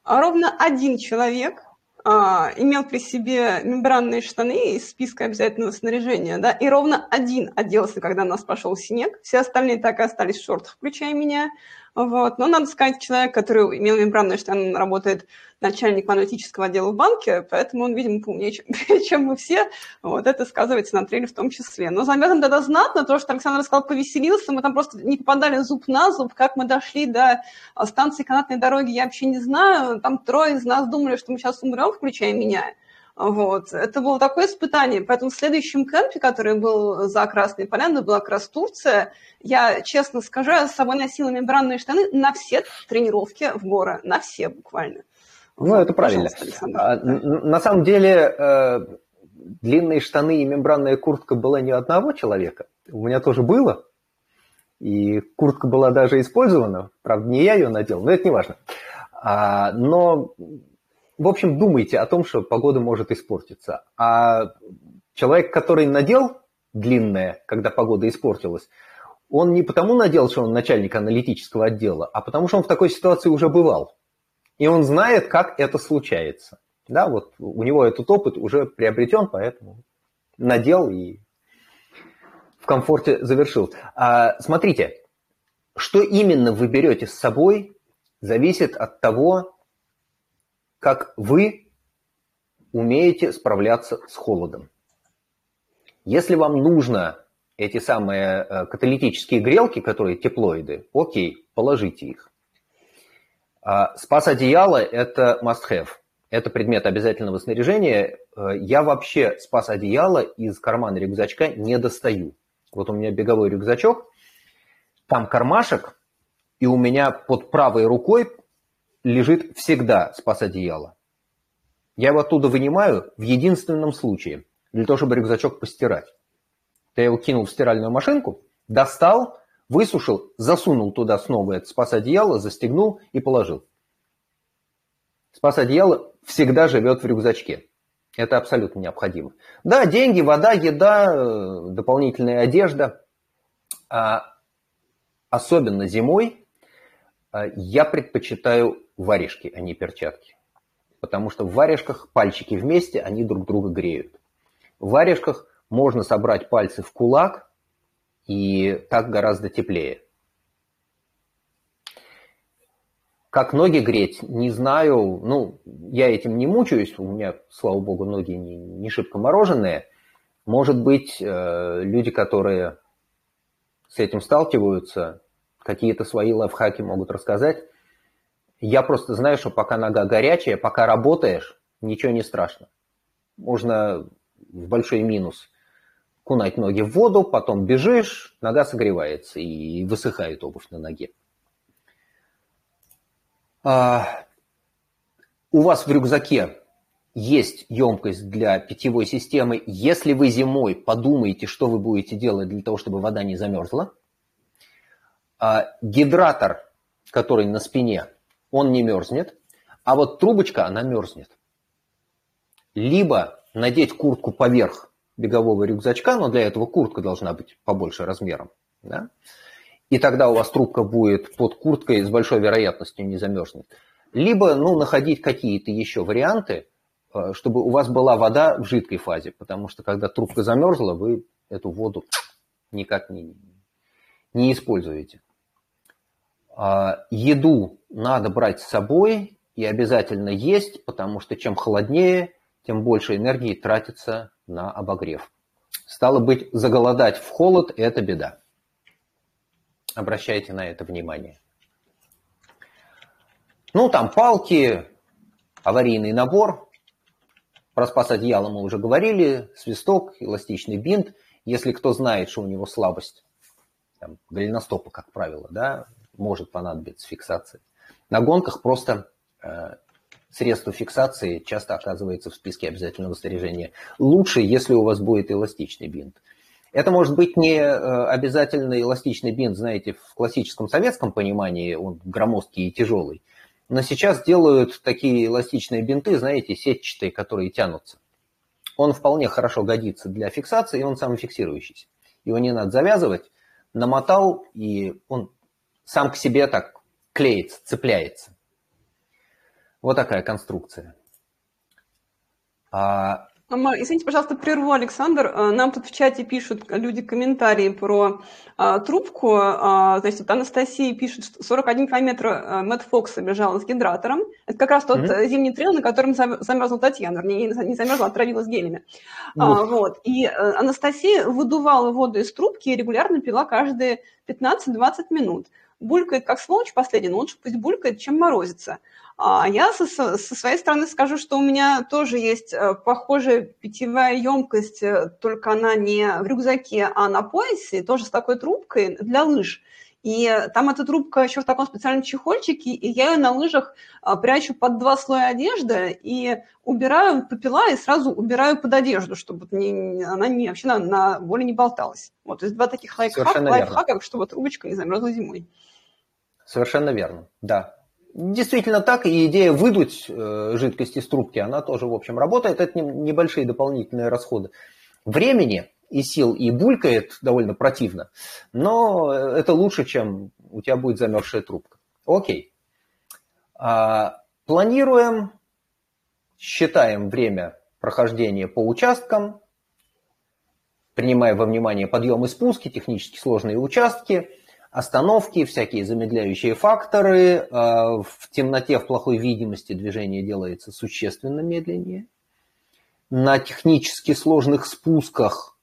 ровно один человек имел при себе мембранные штаны из списка обязательного снаряжения, да, и ровно один оделся, когда у нас пошел снег, все остальные так и остались в шортах, включая меня, вот. Но надо сказать, человек, который имел мембранные штаны, он работает начальником аналитического отдела в банке, поэтому он, видимо, поумнее, чем, чем мы все. Вот это сказывается на треле в том числе. Но заметно тогда знатно то, что Александр сказал, повеселился, мы там просто не попадали зуб на зуб. Как мы дошли до станции канатной дороги, я вообще не знаю. Там трое из нас думали, что мы сейчас умрем, включая меня. Вот. Это было такое испытание. Поэтому в следующем кемпе, который был за Красной Поляной, была как раз Турция, я, честно скажу, я с собой носила мембранные штаны на все тренировки в горы, на все буквально. Ну, вот, это правильно. А, на самом деле, э, длинные штаны и мембранная куртка была не одного человека. У меня тоже было. И куртка была даже использована. Правда, не я ее надел, но это не важно. А, но в общем, думайте о том, что погода может испортиться. А человек, который надел длинное, когда погода испортилась, он не потому надел, что он начальник аналитического отдела, а потому что он в такой ситуации уже бывал. И он знает, как это случается. Да, вот у него этот опыт уже приобретен, поэтому надел и в комфорте завершил. А, смотрите, что именно вы берете с собой, зависит от того, как вы умеете справляться с холодом. Если вам нужно эти самые э, каталитические грелки, которые теплоиды, окей, положите их. А, спас одеяло – это must-have. Это предмет обязательного снаряжения. Э, я вообще спас одеяло из кармана рюкзачка не достаю. Вот у меня беговой рюкзачок, там кармашек, и у меня под правой рукой лежит всегда спас одеяло. Я его оттуда вынимаю в единственном случае, для того, чтобы рюкзачок постирать. Я его кинул в стиральную машинку, достал, высушил, засунул туда снова это спас одеяло, застегнул и положил. Спас одеяло всегда живет в рюкзачке. Это абсолютно необходимо. Да, деньги, вода, еда, э, дополнительная одежда. А особенно зимой я предпочитаю варежки, а не перчатки. Потому что в варежках пальчики вместе, они друг друга греют. В варежках можно собрать пальцы в кулак, и так гораздо теплее. Как ноги греть, не знаю. Ну, я этим не мучаюсь. У меня, слава богу, ноги не, не шибко мороженые. Может быть, э, люди, которые с этим сталкиваются, какие-то свои лайфхаки могут рассказать. Я просто знаю, что пока нога горячая, пока работаешь, ничего не страшно. Можно в большой минус кунать ноги в воду, потом бежишь, нога согревается и высыхает обувь на ноге. А, у вас в рюкзаке есть емкость для питьевой системы. Если вы зимой подумаете, что вы будете делать для того, чтобы вода не замерзла, а гидратор, который на спине, он не мерзнет, а вот трубочка, она мерзнет. Либо надеть куртку поверх бегового рюкзачка, но для этого куртка должна быть побольше размером. Да? И тогда у вас трубка будет под курткой с большой вероятностью не замерзнет. Либо ну, находить какие-то еще варианты, э, чтобы у вас была вода в жидкой фазе, потому что когда трубка замерзла, вы эту воду никак не, не используете. А, еду надо брать с собой и обязательно есть, потому что чем холоднее, тем больше энергии тратится на обогрев. Стало быть, заголодать в холод – это беда. Обращайте на это внимание. Ну, там палки, аварийный набор. Про спас одеяло мы уже говорили, свисток, эластичный бинт. Если кто знает, что у него слабость, там, голеностопа, как правило, да, может понадобиться фиксация. На гонках просто э, средство фиксации часто оказывается в списке обязательного снаряжения. Лучше, если у вас будет эластичный бинт. Это может быть не э, обязательно эластичный бинт, знаете, в классическом советском понимании, он громоздкий и тяжелый. Но сейчас делают такие эластичные бинты, знаете, сетчатые, которые тянутся. Он вполне хорошо годится для фиксации, и он самофиксирующийся. Его не надо завязывать, намотал, и он сам к себе так клеится, цепляется. Вот такая конструкция. А... Извините, пожалуйста, прерву, Александр. А, нам тут в чате пишут люди комментарии про а, трубку. А, значит, вот Анастасия пишет, что 41 километр а, Мэтт Фокса бежала с гидратором. Это как раз тот mm-hmm. зимний трейл, на котором замерзла Татьяна. Вернее, не замерзла, а отравилась гелями. Mm-hmm. А, вот. И а, Анастасия выдувала воду из трубки и регулярно пила каждые 15-20 минут булькает как сволочь последний, но лучше пусть булькает, чем морозится. А я со, со своей стороны скажу, что у меня тоже есть э, похожая питьевая емкость, э, только она не в рюкзаке, а на поясе, тоже с такой трубкой для лыж. И там эта трубка еще в таком специальном чехольчике, и я ее на лыжах а, прячу под два слоя одежды и убираю попила и сразу убираю под одежду, чтобы не, она не, вообще на, на воле не болталась. Вот, то есть два таких лайфхака, лайфхака чтобы трубочка не замерзла зимой. Совершенно верно, да. Действительно так, и идея выдуть э, жидкость из трубки, она тоже, в общем, работает. Это небольшие дополнительные расходы. Времени и сил, и булькает довольно противно, но это лучше, чем у тебя будет замерзшая трубка. Окей. А, планируем, считаем время прохождения по участкам, принимая во внимание подъем и спуски, технически сложные участки – остановки, всякие замедляющие факторы. А, в темноте, в плохой видимости движение делается существенно медленнее. На технически сложных спусках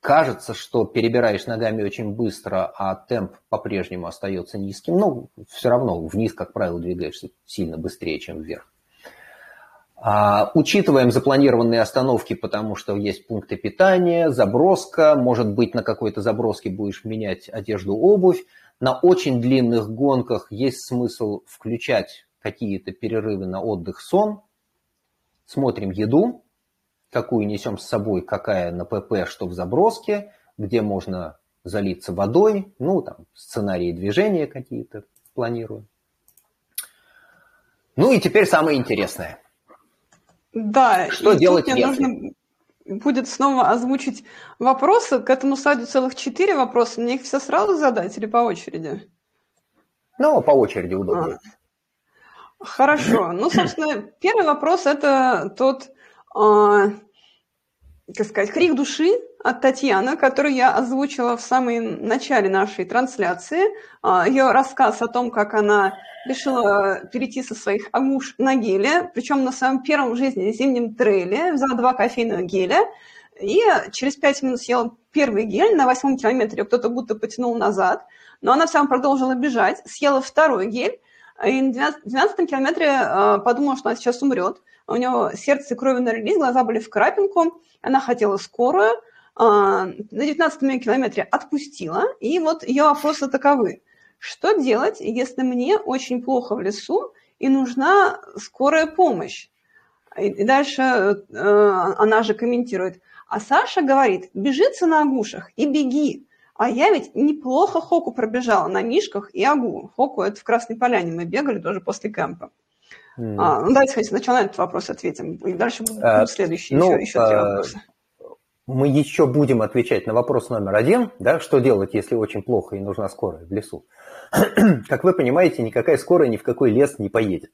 кажется, что перебираешь ногами очень быстро, а темп по-прежнему остается низким. Но все равно вниз, как правило, двигаешься сильно быстрее, чем вверх. А, учитываем запланированные остановки, потому что есть пункты питания, заброска, может быть, на какой-то заброске будешь менять одежду, обувь. На очень длинных гонках есть смысл включать какие-то перерывы на отдых, сон. Смотрим еду, какую несем с собой, какая на ПП, что в заброске, где можно залиться водой, ну, там, сценарии движения какие-то планируем. Ну и теперь самое интересное – да, что делать мне если? нужно будет снова озвучить вопросы. К этому слайду целых четыре вопроса. Мне их все сразу задать или по очереди? Ну, по очереди удобнее. А, хорошо. Ну, собственно, первый вопрос – это тот, как сказать, крик души от Татьяны, которую я озвучила в самом начале нашей трансляции. Э, ее рассказ о том, как она решила перейти со своих агуш на геле, причем на своем первом в жизни зимнем трейле, взяла два кофейных геля, и через пять минут съела первый гель, на восьмом километре кто-то будто потянул назад, но она равно продолжила бежать, съела второй гель, и на 12 километре э, подумала, что она сейчас умрет. У нее сердце и крови налились, глаза были в крапинку, она хотела скорую, э, на 19 километре отпустила, и вот ее вопросы таковы. Что делать, если мне очень плохо в лесу и нужна скорая помощь? И дальше э, она же комментирует. А Саша говорит, бежится на агушах и беги. А я ведь неплохо Хоку пробежала на Мишках и Агу. Хоку это в Красной Поляне мы бегали тоже после кемпа. Mm. А, ну, давайте, хотите, сначала на этот вопрос ответим. И дальше будут а, следующие ну, еще, еще три вопроса. Мы еще будем отвечать на вопрос номер один, да, что делать, если очень плохо и нужна скорая в лесу. как вы понимаете, никакая скорая ни в какой лес не поедет.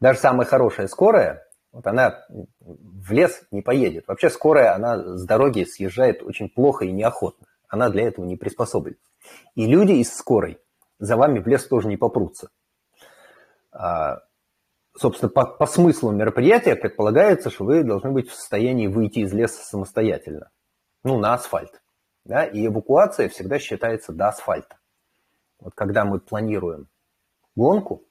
Даже самая хорошая скорая, вот она в лес не поедет. Вообще скорая, она с дороги съезжает очень плохо и неохотно. Она для этого не приспособлена. И люди из скорой за вами в лес тоже не попрутся. А, собственно, по, по смыслу мероприятия предполагается, что вы должны быть в состоянии выйти из леса самостоятельно. Ну, на асфальт. Да? И эвакуация всегда считается до асфальта вот когда мы планируем гонку,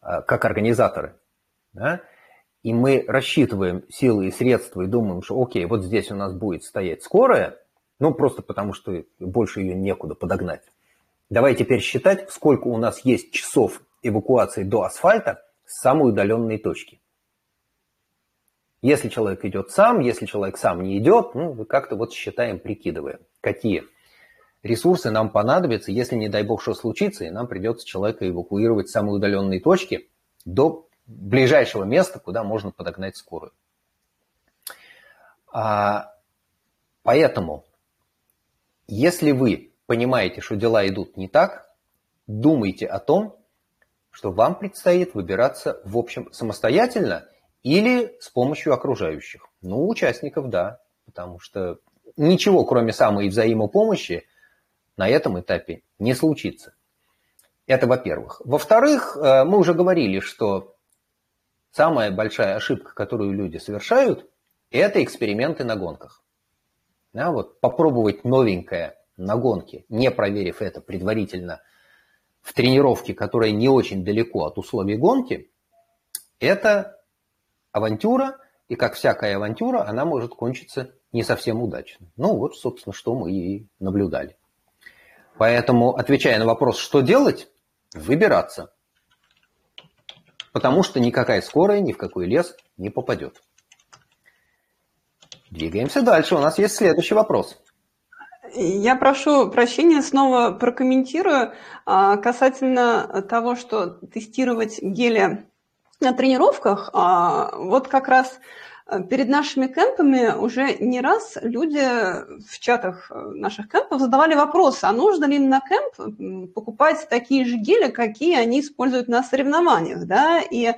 а, как организаторы, да, и мы рассчитываем силы и средства и думаем, что окей, вот здесь у нас будет стоять скорая, ну просто потому что больше ее некуда подогнать. Давай теперь считать, сколько у нас есть часов эвакуации до асфальта с самой удаленной точки. Если человек идет сам, если человек сам не идет, ну, как-то вот считаем, прикидываем, какие ресурсы нам понадобятся, если, не дай бог, что случится, и нам придется человека эвакуировать с самой удаленной точки до ближайшего места, куда можно подогнать скорую. А, поэтому, если вы понимаете, что дела идут не так, думайте о том, что вам предстоит выбираться, в общем, самостоятельно или с помощью окружающих. Ну, участников, да, потому что ничего, кроме самой взаимопомощи, на этом этапе не случится. Это во-первых. Во-вторых, э, мы уже говорили, что самая большая ошибка, которую люди совершают, это эксперименты на гонках. Да, вот попробовать новенькое на гонке, не проверив это предварительно в тренировке, которая не очень далеко от условий гонки, это авантюра, и как всякая авантюра, она может кончиться не совсем удачно. Ну вот, собственно, что мы и наблюдали. Поэтому, отвечая на вопрос, что делать, выбираться. Потому что никакая скорая ни в какой лес не попадет. Двигаемся дальше. У нас есть следующий вопрос. Я прошу прощения, снова прокомментирую а, касательно того, что тестировать гели на тренировках. А, вот как раз Э, перед нашими кемпами уже не раз люди в чатах э, наших кемпов задавали вопрос, а нужно ли им на кемп покупать такие же гели, какие они используют на соревнованиях, да, и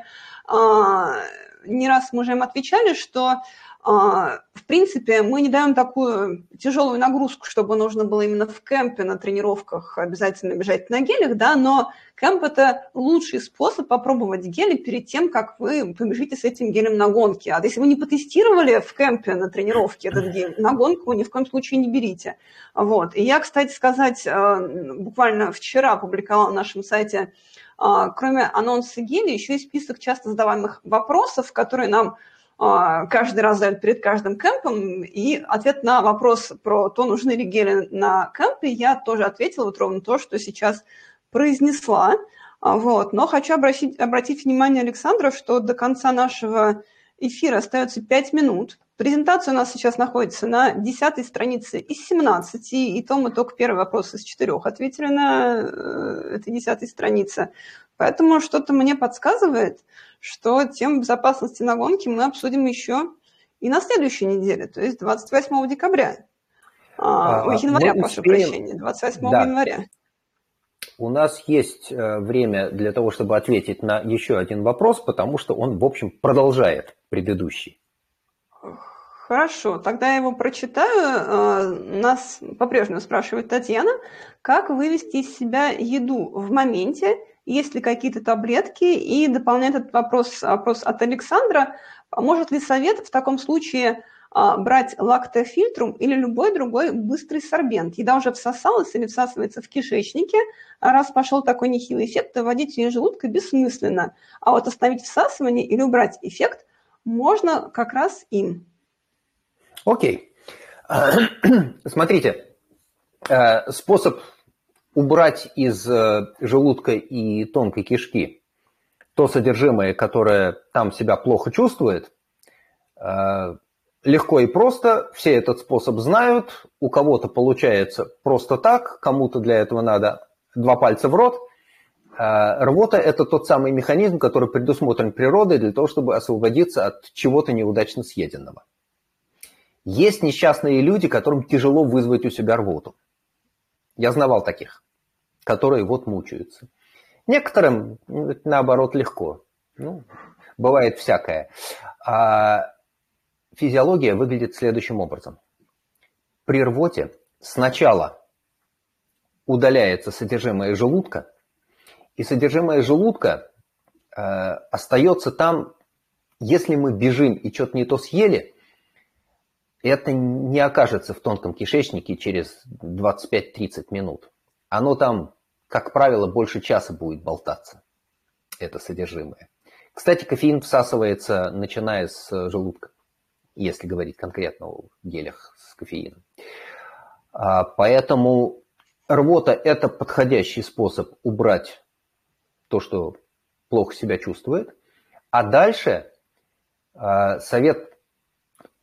а, не раз мы уже им отвечали, что в принципе, мы не даем такую тяжелую нагрузку, чтобы нужно было именно в кемпе на тренировках обязательно бежать на гелях, да, но кемп – это лучший способ попробовать гели перед тем, как вы побежите с этим гелем на гонке. А если вы не потестировали в кемпе на тренировке этот гель, на гонку ни в коем случае не берите. Вот. И я, кстати сказать, э, буквально вчера опубликовала на нашем сайте, э, кроме анонса геля, еще и список часто задаваемых вопросов, которые нам а, каждый раз дают перед каждым кемпом, и ответ на вопрос про то, нужны ли гели на кемпе, я тоже ответила вот ровно то, что сейчас произнесла. А, вот. Но хочу обратить, обратить внимание Александра, что до конца нашего эфира остается 5 минут. Презентация у нас сейчас находится на 10 странице из 17, и то мы только первый вопрос из четырех ответили на э, этой 10 странице. Поэтому что-то мне подсказывает, что тему безопасности на гонке мы обсудим еще и на следующей неделе, то есть 28 декабря. А, а, января, прошу успеем... прощения, 28 да. января. у нас есть э, время для того, чтобы ответить на еще один вопрос, потому что он, в общем, продолжает предыдущий. Хорошо, тогда я его прочитаю. Э, нас по-прежнему спрашивает Татьяна, как вывести из себя еду в моменте, есть ли какие-то таблетки, и дополняет этот вопрос, вопрос от Александра, может ли совет в таком случае а, брать лактофильтрум или любой другой быстрый сорбент. Еда уже всосалась или всасывается в кишечнике, а раз пошел такой нехилый эффект, то вводить ее желудка бессмысленно. А вот остановить всасывание или убрать эффект можно как раз им. Окей. Смотрите, э, способ убрать из э, желудка и тонкой кишки то содержимое, которое там себя плохо чувствует, э, легко и просто, все этот способ знают, у кого-то получается просто так, кому-то для этого надо два пальца в рот. А, рвота – это тот самый механизм, который предусмотрен природой для того, чтобы освободиться от чего-то неудачно съеденного. Есть несчастные люди, которым тяжело вызвать у себя рвоту. Я знавал таких, которые вот мучаются. Некоторым, наоборот, легко. Ну, бывает всякое. А физиология выглядит следующим образом. При рвоте сначала удаляется содержимое желудка, и содержимое желудка э, остается там, если мы бежим и что-то не то съели, это не окажется в тонком кишечнике через 25-30 минут. Оно там, как правило, больше часа будет болтаться, это содержимое. Кстати, кофеин всасывается, начиная с желудка если говорить конкретно о гелях с кофеином. А, поэтому рвота – это подходящий способ убрать то, что плохо себя чувствует. А дальше а, совет,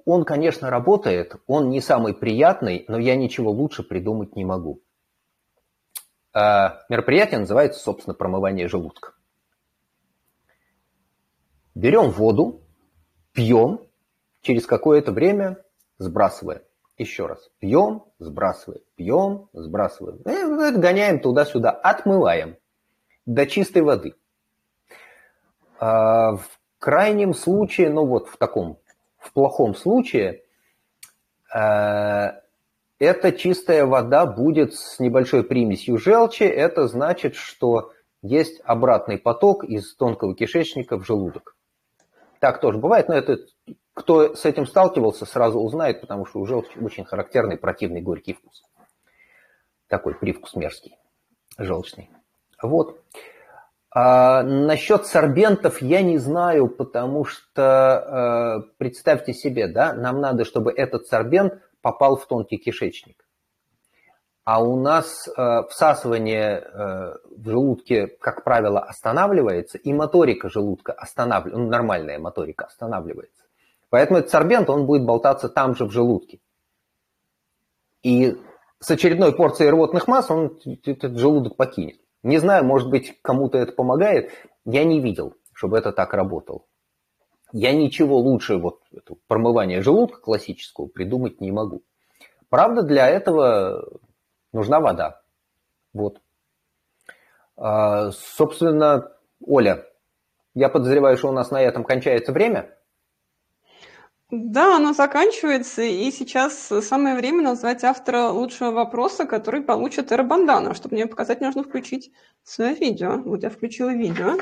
он, конечно, работает, он не самый приятный, но я ничего лучше придумать не могу. А, мероприятие называется, собственно, промывание желудка. Берем воду, пьем, через какое-то время сбрасываем. Еще раз. Пьем, сбрасываем, пьем, сбрасываем. И э, гоняем туда-сюда, отмываем до чистой воды. А в крайнем случае, ну вот в таком, в плохом случае, э, эта чистая вода будет с небольшой примесью желчи. Это значит, что есть обратный поток из тонкого кишечника в желудок. Так тоже бывает, но это кто с этим сталкивался, сразу узнает, потому что уже очень характерный противный горький вкус. Такой привкус мерзкий, желчный. Вот. А насчет сорбентов я не знаю, потому что, э, представьте себе, да, нам надо, чтобы этот сорбент попал в тонкий кишечник. А у нас э, всасывание э, в желудке, как правило, останавливается, и моторика желудка останавливается, ну, нормальная моторика останавливается. Поэтому этот сорбент, он будет болтаться там же в желудке. И с очередной порцией рвотных масс он этот желудок покинет. Не знаю, может быть, кому-то это помогает. Я не видел, чтобы это так работало. Я ничего лучше вот это промывание желудка классического придумать не могу. Правда, для этого нужна вода. Вот. А, собственно, Оля, я подозреваю, что у нас на этом кончается время. Да, оно заканчивается, и сейчас самое время назвать автора лучшего вопроса, который получит Эрбандана. Чтобы мне показать, нужно включить свое видео. Вот я включила видео.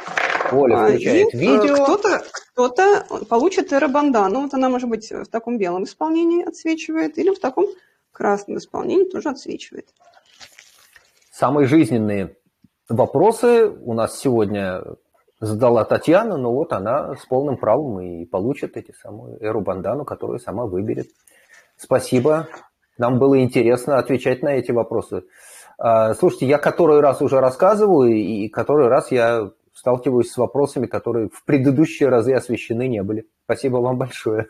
Оля а, включает и, э, видео. Кто-то кто получит Эрбандану. Вот она может быть в таком белом исполнении отсвечивает, или в таком красном исполнении тоже отсвечивает. Самые жизненные вопросы у нас сегодня задала Татьяна, но вот она с полным правом и получит эти самые эру бандану, которую сама выберет. Спасибо. Нам было интересно отвечать на эти вопросы. А, слушайте, я который раз уже рассказываю, и который раз я сталкиваюсь с вопросами, которые в предыдущие разы освещены не были. Спасибо вам большое.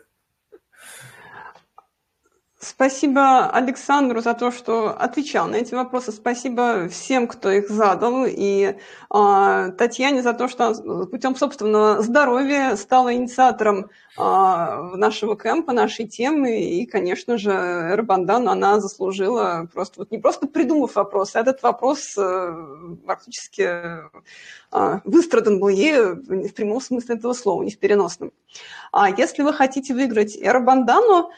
Спасибо Александру за то, что отвечал на эти вопросы. Спасибо всем, кто их задал. И э, Татьяне за то, что путем собственного здоровья стала инициатором э, нашего кемпа, нашей темы. И, конечно же, Эрбандану она заслужила просто, вот не просто придумав вопрос, а этот вопрос э, практически э, выстрадан был ею в прямом смысле этого слова, не в переносном. А если вы хотите выиграть Эрбандану,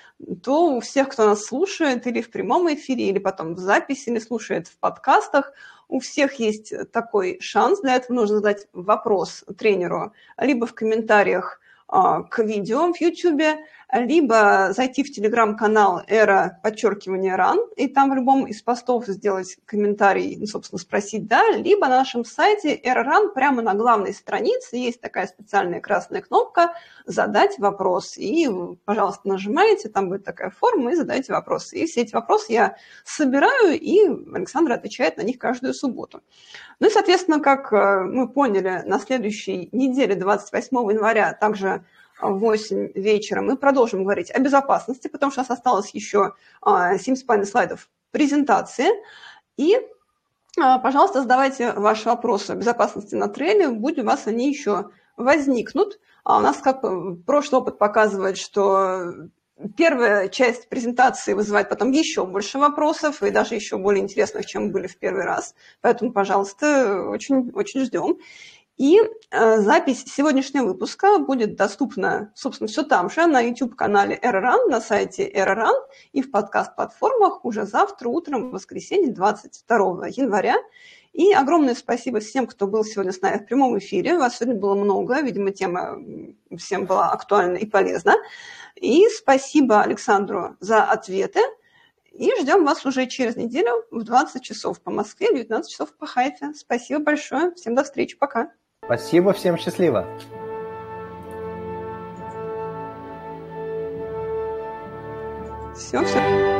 то у всех, кто нас слушает или в прямом эфире, или потом в записи, или слушает в подкастах, у всех есть такой шанс. Для этого нужно задать вопрос тренеру либо в комментариях а, к видео в YouTube, либо зайти в телеграм-канал «Эра подчеркивание ран», и там в любом из постов сделать комментарий, ну, собственно, спросить «да», либо на нашем сайте «Эра ран» прямо на главной странице есть такая специальная красная кнопка «Задать вопрос». И, пожалуйста, нажимаете, там будет такая форма, и задаете вопросы. И все эти вопросы я собираю, и Александр отвечает на них каждую субботу. Ну и, соответственно, как э, мы поняли, на следующей неделе, 28 января, также в 8 вечера мы продолжим говорить о безопасности, потому что у нас осталось еще 7,5 слайдов презентации. И, а, пожалуйста, задавайте ваши вопросы о безопасности на трейле, будь у вас они еще возникнут. А у нас как прошлый опыт показывает, что первая часть презентации вызывает потом еще больше вопросов и даже еще более интересных, чем были в первый раз. Поэтому, пожалуйста, очень, очень ждем. И э, запись сегодняшнего выпуска будет доступна, собственно, все там же, на YouTube-канале RRAN, на сайте RRAN и в подкаст-платформах уже завтра утром, в воскресенье, 22 января. И огромное спасибо всем, кто был сегодня с нами в прямом эфире. Вас сегодня было много, видимо, тема всем была актуальна и полезна. И спасибо Александру за ответы. И ждем вас уже через неделю в 20 часов по Москве, 19 часов по Хайфе. Спасибо большое. Всем до встречи. Пока. Спасибо, всем счастливо. Все, все.